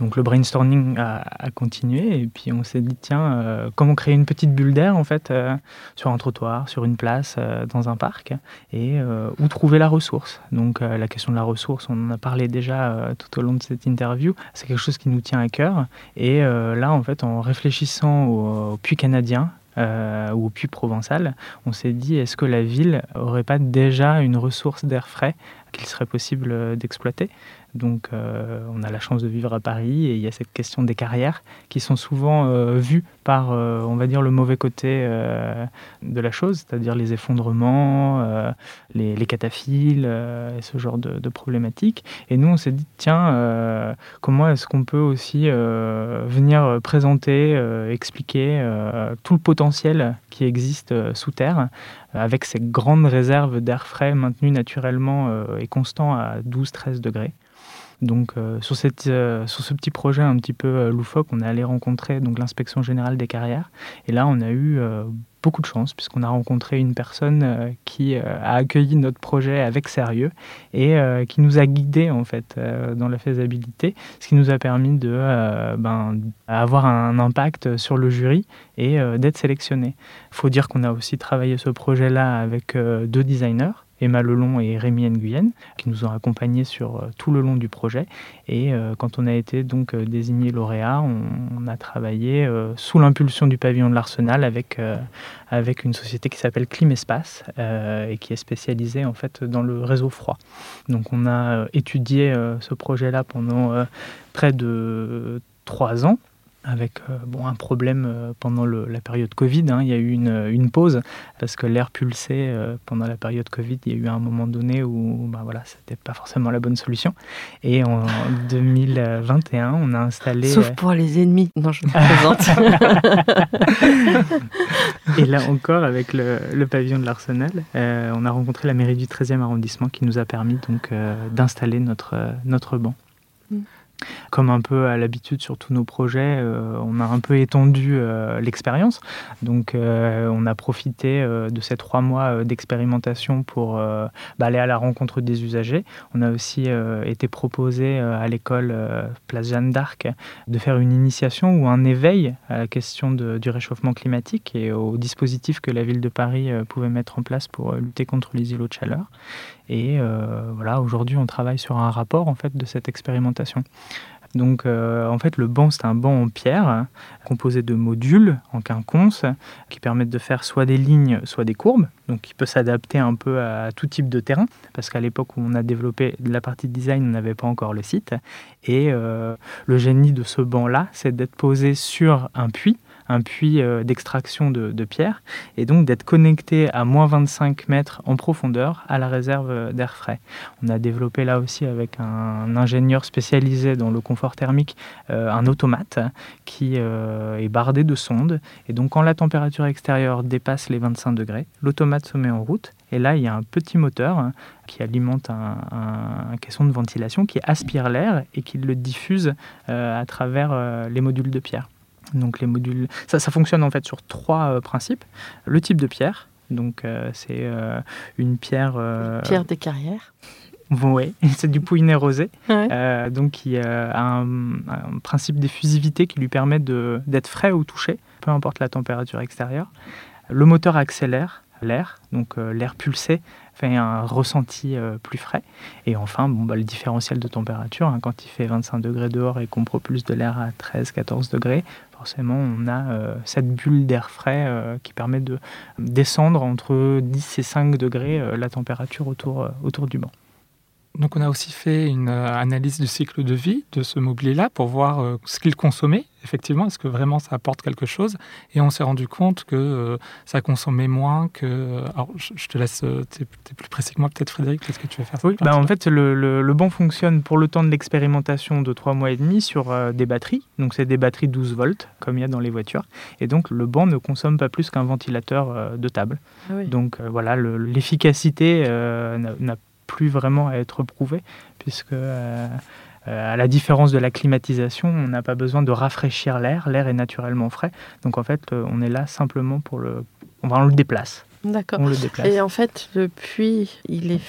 Donc le brainstorming a, continué et puis on s'est dit tiens euh, comment créer une petite bulle d'air en fait euh, sur un trottoir, sur une place, euh, dans un parc et où trouver la ressource. Donc la question de la ressource, on en a parlé déjà tout au long de cette interview. C'est quelque chose qui nous tient à cœur et là en fait en réfléchissant au, puits canadien ou au puits provençal, on s'est dit est-ce que la ville aurait pas déjà une ressource d'air frais qu'il serait possible d'exploiter? Donc euh, on a la chance de vivre à Paris et il y a cette question des carrières qui sont souvent euh, vues par, euh, on va dire, le mauvais côté de la chose, c'est-à-dire les effondrements, les, cataphiles et ce genre de, problématiques. Et nous, on s'est dit, tiens, comment est-ce qu'on peut aussi venir présenter, expliquer tout le potentiel qui existe sous terre avec ces grandes réserves d'air frais maintenues naturellement et constant à 12-13 degrés. Donc euh, sur, cette, euh, sur ce petit projet un petit peu euh, loufoque, on est allé rencontrer donc l'inspection générale des carrières. Et là, on a eu beaucoup de chance puisqu'on a rencontré une personne qui a accueilli notre projet avec sérieux et qui nous a guidés en fait dans la faisabilité, ce qui nous a permis de ben, avoir un impact sur le jury et d'être sélectionné. Il faut dire qu'on a aussi travaillé ce projet-là avec deux designers Emma Lelon et Rémi Nguyen, qui nous ont accompagnés sur euh, tout le long du projet. Et euh, quand on a été donc euh, désigné lauréat, on, a travaillé sous l'impulsion du pavillon de l'Arsenal avec, avec une société qui s'appelle Climespace et qui est spécialisée en fait dans le réseau froid. Donc on a étudié ce projet-là pendant près de trois ans avec euh, bon, un problème euh, pendant la période Covid. Hein. il y a eu une, une pause parce que l'air pulsait euh, pendant la période Covid. Il y a eu un moment donné où bah, voilà, ce n'était pas forcément la bonne solution. Et en *laughs* 2021, on a installé... Sauf pour les ennemis. Non, je *laughs* me présente. *laughs* Et là encore, avec le, le pavillon de l'Arsenal, on a rencontré la mairie du 13e arrondissement qui nous a permis donc d'installer notre, notre banc. Mm. Comme un peu à l'habitude sur tous nos projets, euh, on a un peu étendu euh, l'expérience. Donc euh, on a profité de ces trois mois d'expérimentation pour bah, aller à la rencontre des usagers. On a aussi été proposé à l'école Place Jeanne d'Arc de faire une initiation ou un éveil à la question du réchauffement climatique et aux dispositifs que la ville de Paris pouvait mettre en place pour lutter contre les îlots de chaleur. Et voilà, aujourd'hui, on travaille sur un rapport en fait de cette expérimentation. Donc euh, en fait le banc c'est un banc en pierre composé de modules en quinconce qui permettent de faire soit des lignes soit des courbes, donc qui peut s'adapter un peu à tout type de terrain parce qu'à l'époque où on a développé la partie design on n'avait pas encore le site et euh, le génie de ce banc là c'est d'être posé sur un puits un puits euh, d'extraction de, pierre, et donc d'être connecté à moins 25 mètres en profondeur à la réserve euh, d'air frais. On a développé là aussi avec un ingénieur spécialisé dans le confort thermique euh, un automate qui est bardé de sondes, et donc quand la température extérieure dépasse les 25 degrés, l'automate se met en route, et là il y a un petit moteur qui alimente un, caisson de ventilation qui aspire l'air et qui le diffuse à travers les modules de pierre. Donc les modules, ça, ça fonctionne en fait sur trois euh, principes. Le type de pierre, donc euh, c'est euh, une pierre. pierre des carrières. Oui, *laughs* c'est du pouinet rosé, donc qui a un, principe d'effusivité qui lui permet d'être frais au toucher, peu importe la température extérieure. Le moteur accélère l'air, donc l'air pulsé fait un ressenti plus frais. Et enfin, bon, bah, le différentiel de température, hein, quand il fait 25 degrés dehors et qu'on propulse de l'air à 13-14 degrés, forcément, on a euh, cette bulle d'air frais euh, qui permet de descendre entre 10 et 5 degrés euh, la température autour, autour du banc. Donc on a aussi fait une analyse du cycle de vie de ce mobilier-là pour voir ce qu'il consommait effectivement, est-ce que vraiment ça apporte quelque chose? Et on s'est rendu compte que euh, ça consommait moins que. Euh, alors, je, te laisse, euh, tu es, plus précis que moi, peut-être Frédéric, qu'est-ce que tu veux faire? Oui, bah, en fait, le, le, banc fonctionne pour le temps de l'expérimentation de 3 mois et demi sur des batteries. Donc, c'est des batteries 12 volts, comme il y a dans les voitures. Et donc, le banc ne consomme pas plus qu'un ventilateur de table. Ah donc, voilà, l'efficacité n'a plus vraiment à être prouvée puisque à la différence de la climatisation, on n'a pas besoin de rafraîchir l'air. L'air est naturellement frais. Donc en fait, on est là simplement pour le. On, on le déplace. D'accord. On le déplace. Et en fait, le puits, il est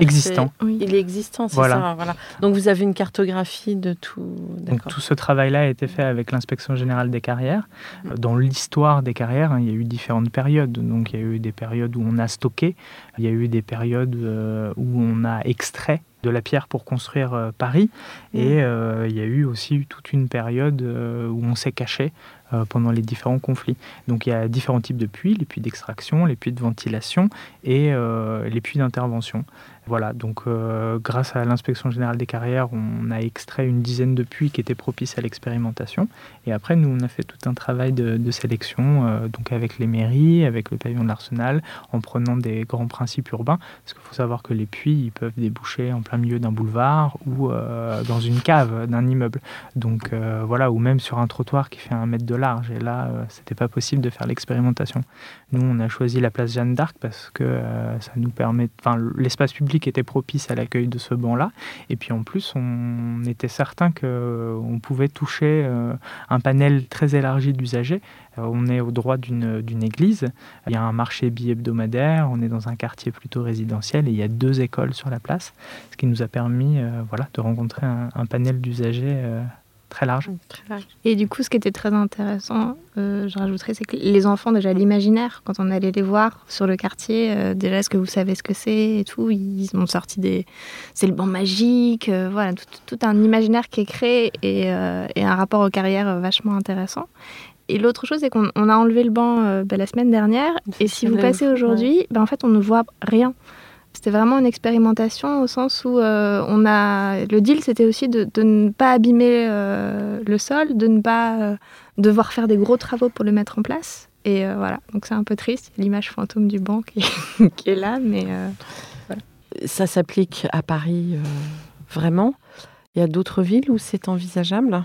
existant. Il est existant, c'est ça. Voilà. Donc vous avez une cartographie de tout. Donc tout ce travail-là a été fait avec l'inspection générale des carrières. Mm. Dans l'histoire des carrières, hein, il y a eu différentes périodes. Donc il y a eu des périodes où on a stocké, il y a eu des périodes euh, où on a extrait de la pierre pour construire euh, Paris. Mm. Et euh, il y a eu aussi toute une période où on s'est caché pendant les différents conflits. Donc il y a différents types de puits, les puits d'extraction, les puits de ventilation et les puits d'intervention. Voilà, donc euh, grâce à l'inspection générale des carrières, on a extrait une dizaine de puits qui étaient propices à l'expérimentation. Et après, nous, on a fait tout un travail de, sélection, euh, donc avec les mairies, avec le pavillon de l'Arsenal, en prenant des grands principes urbains. Parce qu'il faut savoir que les puits, ils peuvent déboucher en plein milieu d'un boulevard ou euh, dans une cave d'un immeuble. Donc voilà, ou même sur un trottoir qui fait un mètre de large. Et là, c'était pas possible de faire l'expérimentation. Nous, on a choisi la place Jeanne d'Arc parce que ça nous permet, l'espace public était propice à l'accueil de ce banc-là. Et puis en plus, on était certain qu'on pouvait toucher euh, un panel très élargi d'usagers. Euh, on est au droit d'une église, il y a un marché bi-hebdomadaire, on est dans un quartier plutôt résidentiel et il y a deux écoles sur la place, ce qui nous a permis euh, voilà, de rencontrer un, panel d'usagers très large. Et du coup, ce qui était très intéressant, euh, je rajouterais, c'est que les enfants, déjà l'imaginaire, quand on allait les voir sur le quartier, euh, déjà, est-ce que vous savez ce que c'est et tout? Ils ont sorti des. C'est le banc magique, euh, voilà, tout, un imaginaire qui est créé et, un rapport aux carrières vachement intéressant. Et l'autre chose, c'est qu'on a enlevé le banc bah, la semaine dernière. Et si vous passez aujourd'hui, bah, en fait, on ne voit rien. C'était vraiment une expérimentation au sens où euh, on a le deal, c'était aussi de, ne pas abîmer euh, le sol, de ne pas euh, devoir faire des gros travaux pour le mettre en place. Et voilà, donc c'est un peu triste, l'image fantôme du banc qui, *laughs* qui est là, mais voilà. Ça s'applique à Paris vraiment Il y a d'autres villes où c'est envisageable?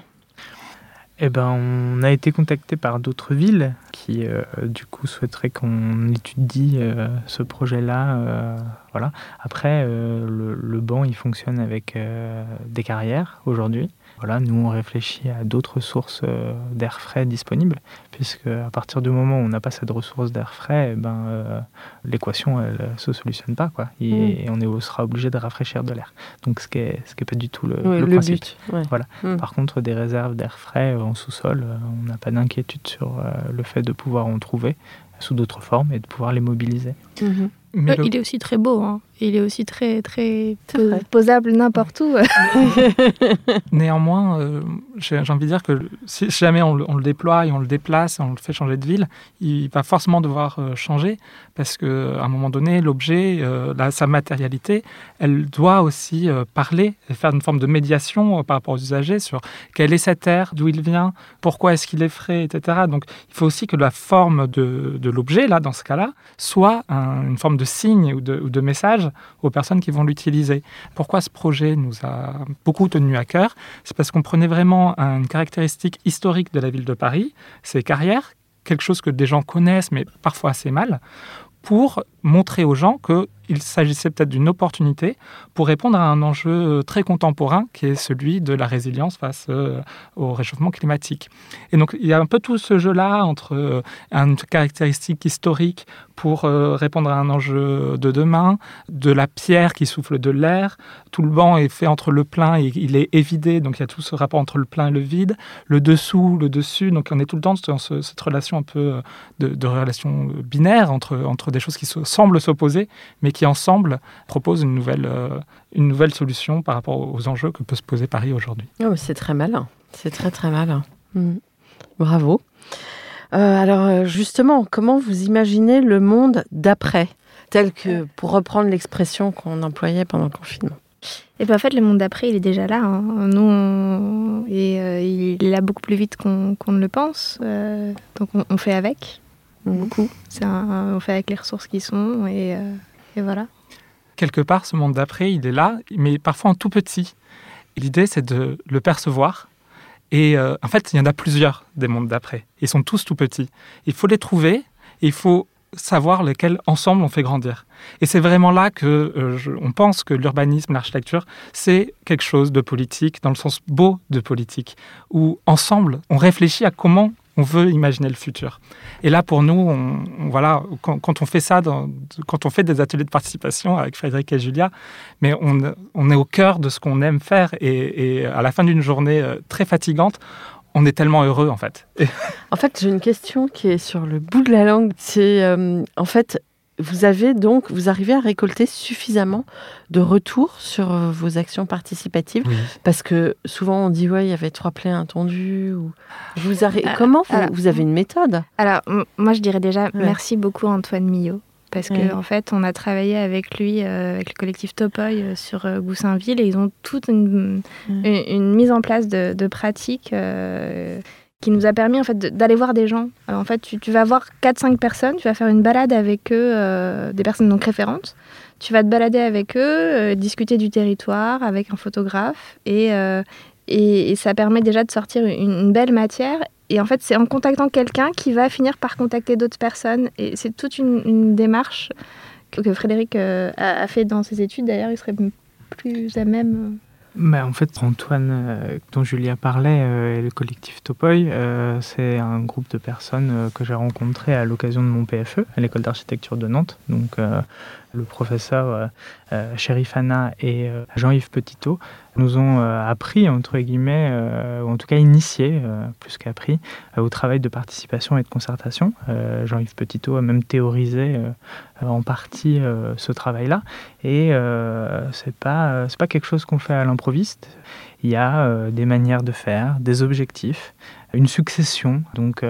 Eh ben, on a été contacté par d'autres villes qui, euh, du coup, souhaiteraient qu'on étudie euh, ce projet-là. Euh, voilà. Après, le, le, banc, il fonctionne avec des carrières aujourd'hui. Voilà, nous, on réfléchit à d'autres sources euh, d'air frais disponibles, puisque à partir du moment où on n'a pas cette ressource d'air frais, eh ben, euh, l'équation, elle ne se solutionne pas. Quoi, et, mm. on, sera obligé de rafraîchir de l'air. Donc, ce qui n'est ce qui est pas du tout le, principe. But, voilà. Mm. Par contre, des réserves d'air frais euh, en sous-sol, on n'a pas d'inquiétude sur le fait de pouvoir en trouver sous d'autres formes et de pouvoir les mobiliser. Mm-hmm. Il est aussi très beau. Hein. Il est aussi très, très posable n'importe où. *laughs* Néanmoins, euh, j'ai envie de dire que si jamais on le, déploie et on le déplace, on le fait changer de ville, il va forcément devoir euh, changer parce qu'à un moment donné, l'objet, euh, sa matérialité, elle doit aussi parler et faire une forme de médiation par rapport aux usagers sur quel est cet air, d'où il vient, pourquoi est-ce qu'il est frais, etc. Donc il faut aussi que la forme de, de l'objet, là, dans ce cas-là, soit une forme de signe ou de, ou de message aux personnes qui vont l'utiliser. Pourquoi ce projet nous a beaucoup tenu à cœur? C'est parce qu'on prenait vraiment une caractéristique historique de la ville de Paris, ses carrières, quelque chose que des gens connaissent mais parfois assez mal, pour montrer aux gens qu'il s'agissait peut-être d'une opportunité pour répondre à un enjeu euh, très contemporain qui est celui de la résilience face euh, au réchauffement climatique. Et donc il y a un peu tout ce jeu-là entre euh, une caractéristique historique pour répondre à un enjeu de demain, de la pierre qui souffle de l'air, tout le banc est fait entre le plein et il est évidé, donc il y a tout ce rapport entre le plein et le vide, le dessous, le dessus, donc on est tout le temps dans cette relation un peu de, de relation binaire entre, entre des choses qui se semblent s'opposer, mais qui ensemble proposent une nouvelle, euh, une nouvelle solution par rapport aux enjeux que peut se poser Paris aujourd'hui. Oh, c'est très malin, c'est très très malin. Hmm. Bravo. Euh, alors euh, justement, comment vous imaginez le monde d'après, tel que, pour reprendre l'expression qu'on employait pendant le confinement? Et bien en fait, le monde d'après, il est déjà là. Hein. Nous, et il est là beaucoup plus vite qu'on ne le pense. donc on, fait avec. Beaucoup. on fait avec les ressources qui sont et, euh, et, voilà. Quelque part, ce monde d'après, il est là, mais parfois en tout petit. L'idée, c'est de le percevoir. Et euh, en fait, il y en a plusieurs des mondes d'après. Ils sont tous tout petits. Il faut les trouver. il faut savoir lequel ensemble on fait grandir. Et c'est vraiment là que euh, on pense que l'urbanisme, l'architecture, c'est quelque chose de politique, dans le sens beau de politique, où ensemble on réfléchit à comment on veut imaginer le futur. Et là, pour nous, on, voilà, quand, on fait ça, quand on fait des ateliers de participation avec Frédéric et Julia, mais on, est au cœur de ce qu'on aime faire. Et, à la fin d'une journée euh, très fatigante, on est tellement heureux, en fait. en fait, j'ai une question qui est sur le bout de la langue. C'est, euh, en fait, vous avez donc, vous arrivez à récolter suffisamment de retours sur euh, vos actions participatives Parce que souvent on dit, ouais, il y avait trois plaies intendues. Ou... Vous euh, Comment vous, avez une méthode? Alors, moi je dirais déjà merci beaucoup Antoine Millot. Parce qu'en en fait, on a travaillé avec lui, euh, avec le collectif Topoy sur Goussainville, et ils ont toute une, mise en place de, de pratiques qui nous a permis en fait d'aller voir des gens. Euh, en fait, tu, vas voir 4-5 personnes, tu vas faire une balade avec eux, euh, des personnes donc référentes. Tu vas te balader avec eux, euh, discuter du territoire avec un photographe et, et, ça permet déjà de sortir une, belle matière. Et en fait, c'est en contactant quelqu'un qui va finir par contacter d'autres personnes. Et c'est toute une, démarche que, Frédéric a, a, fait dans ses études. D'ailleurs, il serait plus à même bah, en fait, Antoine, euh, dont Julia parlait, euh, et le collectif Topoy, euh, c'est un groupe de personnes que j'ai rencontré à l'occasion de mon PFE, à l'école d'architecture de Nantes. Donc, le professeur Sherifana et Jean-Yves Petitot nous ont appris, entre guillemets, ou en tout cas initié, plus qu'appris, au travail de participation et de concertation. Jean-Yves Petitot a même théorisé en partie ce travail-là. Et c'est pas, pas quelque chose qu'on fait à l'improviste. Il y a des manières de faire, des objectifs, une succession. Donc,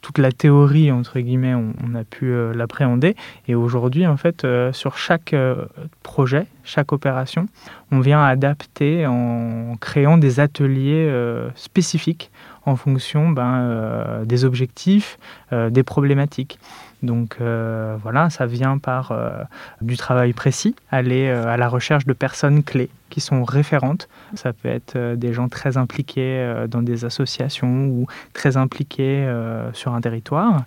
toute la théorie, entre guillemets, on, a pu euh, l'appréhender. Et aujourd'hui, en fait, euh, sur chaque euh, projet, chaque opération, on vient adapter en créant des ateliers spécifiques en fonction ben, des objectifs, des problématiques. Donc voilà, ça vient par du travail précis, aller à la recherche de personnes clés qui sont référentes. Ça peut être euh, des gens très impliqués euh, dans des associations ou très impliqués euh, sur un territoire.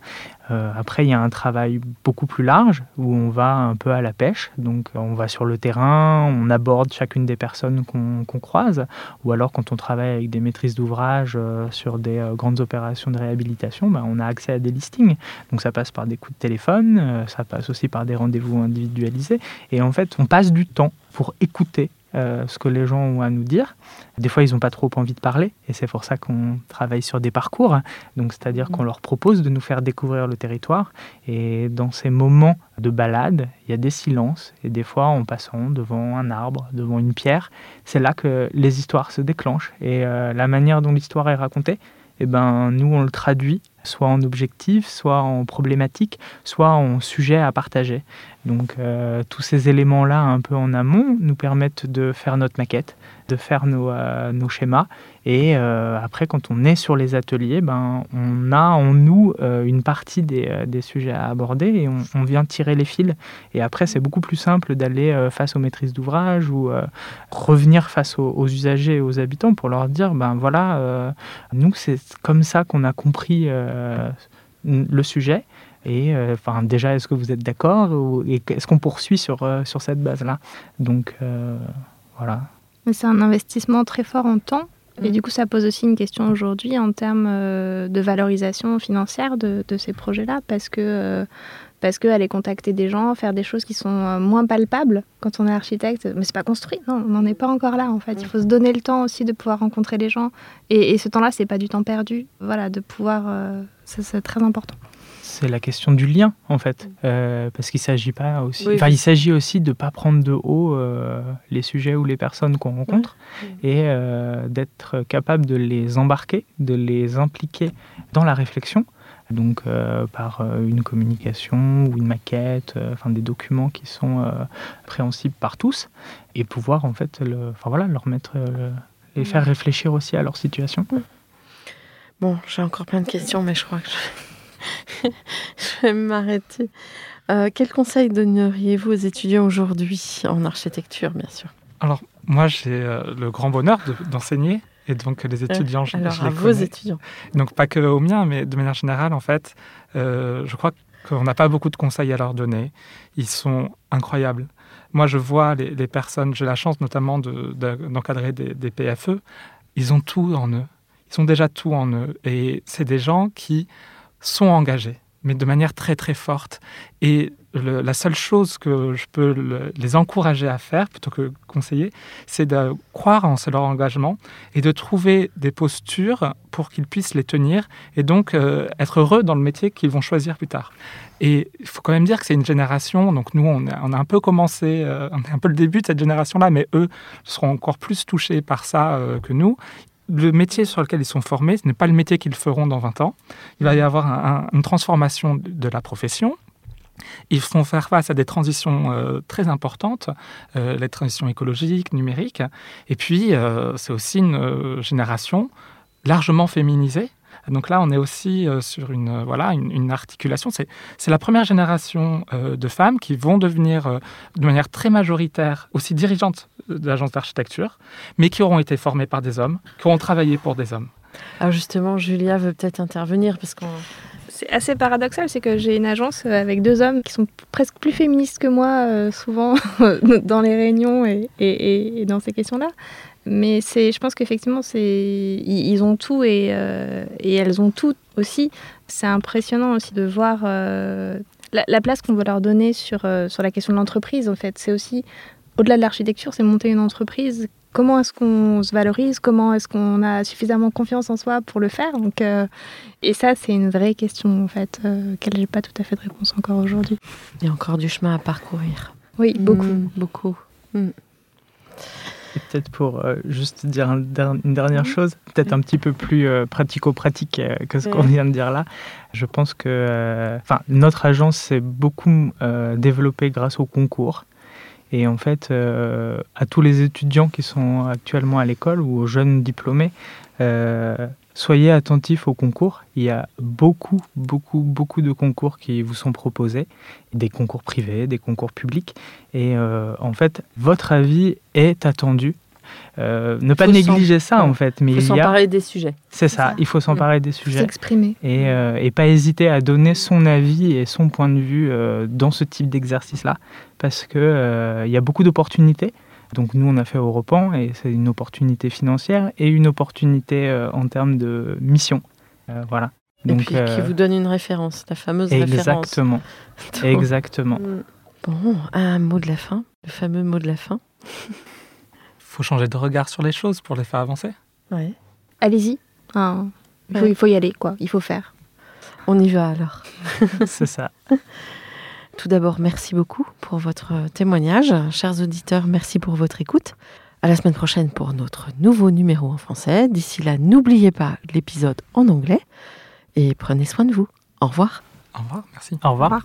Après, il y a un travail beaucoup plus large où on va un peu à la pêche. Donc, on va sur le terrain, on aborde chacune des personnes qu'on croise. Ou alors, quand on travaille avec des maîtrises d'ouvrage sur des grandes opérations de réhabilitation, ben, on a accès à des listings. Donc, ça passe par des coups de téléphone, ça passe aussi par des rendez-vous individualisés. Et en fait, on passe du temps pour écouter euh, ce que les gens ont à nous dire. Des fois, ils n'ont pas trop envie de parler, et c'est pour ça qu'on travaille sur des parcours. Donc, c'est-à-dire qu'on leur propose de nous faire découvrir le territoire. Et dans ces moments de balade, il y a des silences, et des fois, en passant devant un arbre, devant une pierre, c'est là que les histoires se déclenchent. Et euh, la manière dont l'histoire est racontée, eh ben, nous, on le traduit soit en objectif, soit en problématique, soit en sujet à partager. Donc euh, tous ces éléments-là un peu en amont nous permettent de faire notre maquette, de faire nos, euh, schémas. Et euh, après, quand on est sur les ateliers, ben, on a en nous une partie des, des, sujets à aborder et on, vient tirer les fils. Et après, c'est beaucoup plus simple d'aller face aux maîtrises d'ouvrage ou revenir face aux, aux, usagers et aux habitants pour leur dire, ben voilà, nous, c'est comme ça qu'on a compris le sujet. Et euh, enfin, déjà, est-ce que vous êtes d'accord Et est-ce qu'on poursuit sur, euh, sur cette base-là? Donc, euh, voilà. C'est un investissement très fort en temps. Et mm. du coup, ça pose aussi une question aujourd'hui en termes de valorisation financière de, de ces projets-là, parce que parce qu'aller contacter des gens, faire des choses qui sont moins palpables quand on est architecte, mais c'est pas construit, non, on n'en est pas encore là en fait. Il faut se donner le temps aussi de pouvoir rencontrer les gens, et, et ce temps-là, c'est pas du temps perdu. Voilà, de pouvoir, c'est très important c'est la question du lien en fait, euh, parce qu'il s'agit pas aussi, enfin il s'agit aussi de pas prendre de haut euh, les sujets ou les personnes qu'on rencontre et euh, d'être capable de les embarquer, de les impliquer dans la réflexion, donc par une communication ou une maquette, enfin des documents qui sont préhensibles par tous et pouvoir en fait, le, enfin voilà, leur mettre, les faire réfléchir aussi à leur situation. Bon, j'ai encore plein de questions, mais je crois que je *laughs* je vais m'arrêter. Euh, quel conseil donneriez-vous aux étudiants aujourd'hui en architecture, bien sûr? Alors, moi, j'ai euh, le grand bonheur d'enseigner. et donc, les étudiants, euh, je, Alors, à vos étudiants. Donc, pas que aux miens, mais de manière générale, en fait, je crois qu'on n'a pas beaucoup de conseils à leur donner. Ils sont incroyables. Moi, je vois les, personnes, j'ai la chance notamment d'encadrer des, des PFE, ils ont tout en eux. Ils ont déjà tout en eux. Et c'est des gens qui sont engagés mais de manière très très forte. Et la seule chose que je peux les encourager à faire, plutôt que conseiller, c'est de croire en leur engagement et de trouver des postures pour qu'ils puissent les tenir et donc euh, être heureux dans le métier qu'ils vont choisir plus tard. Et il faut quand même dire que c'est une génération, donc nous on a, un peu commencé, euh, on est un peu le début de cette génération-là, mais eux seront encore plus touchés par ça euh, que nous le métier sur lequel ils sont formés, ce n'est pas le métier qu'ils feront dans 20 ans. Il va y avoir une transformation de la profession. Ils font faire face à des transitions euh, très importantes, euh, les transitions écologiques, numériques. Et puis, euh, c'est aussi une génération largement féminisée. Donc là, on est aussi sur une, voilà, une, articulation. C'est la première génération de femmes qui vont devenir de manière très majoritaire aussi dirigeantes d'agences d'architecture, mais qui auront été formées par des hommes, qui auront travaillé pour des hommes. Alors justement, Julia veut peut-être intervenir parce qu'on... C'est assez paradoxal, c'est que j'ai une agence euh, avec deux hommes qui sont presque plus féministes que moi, euh, souvent *laughs* dans les réunions et, et, dans ces questions-là. Mais c'est, je pense qu'effectivement, c'est, ils ont tout et, euh, et, elles ont tout aussi. C'est impressionnant aussi de voir la, la, place qu'on veut leur donner sur, sur la question de l'entreprise. En fait, c'est aussi au-delà de l'architecture, c'est monter une entreprise. Comment est-ce qu'on se valorise? Comment est-ce qu'on a suffisamment confiance en soi pour le faire? Donc, euh, Et ça, c'est une vraie question, en fait, euh, je n'ai pas tout à fait de réponse encore aujourd'hui. Il y a encore du chemin à parcourir. Oui, beaucoup. Mm, beaucoup. Mm. Et peut-être pour euh, juste dire une dernière chose, peut-être un petit peu plus pratico-pratique que ce qu'on vient de dire là. Je pense que enfin notre agence s'est beaucoup développée grâce au concours. Et en fait, euh, à tous les étudiants qui sont actuellement à l'école ou aux jeunes diplômés, euh, soyez attentifs aux concours. Il y a beaucoup, beaucoup, beaucoup de concours qui vous sont proposés, des concours privés, des concours publics. Et euh, en fait, votre avis est attendu euh, ne pas négliger ça en fait. Mais il faut s'emparer des sujets. C'est ça, il faut s'emparer des sujets. S'exprimer. Et, euh, et, pas hésiter à donner son avis et son point de vue euh, dans ce type d'exercice-là, parce qu'il il y a beaucoup d'opportunités. Donc nous, on a fait Europan et c'est une opportunité financière et une opportunité en termes de mission. voilà. Donc, et puis qui vous donne une référence, la fameuse référence. Exactement. *laughs* Exactement. Bon, un mot de la fin, le fameux mot de la fin *laughs* faut changer de regard sur les choses pour les faire avancer. Ouais. Allez-y. il, faut, y aller, quoi. Il faut faire. On y va alors. *laughs* C'est ça. Tout d'abord, merci beaucoup pour votre témoignage. Chers auditeurs, merci pour votre écoute. À la semaine prochaine pour notre nouveau numéro en français. D'ici là, n'oubliez pas l'épisode en anglais et prenez soin de vous. Au revoir. Au revoir, merci. Au revoir. Au revoir.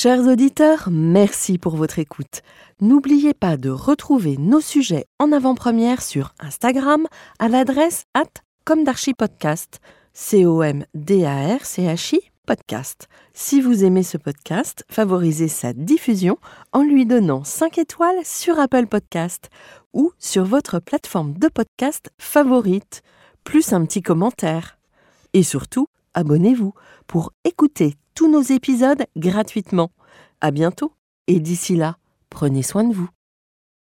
Chers auditeurs, merci pour votre écoute. N'oubliez pas de retrouver nos sujets en avant-première sur Instagram à l'adresse at comdarchipodcast, C-O-M-D-A-R-C-H-I podcast. Si vous aimez ce podcast, favorisez sa diffusion en lui donnant 5 étoiles sur Apple Podcast ou sur votre plateforme de podcast favorite, plus un petit commentaire. Et surtout, abonnez-vous pour écouter tous nos épisodes gratuitement. À bientôt et d'ici là, prenez soin de vous.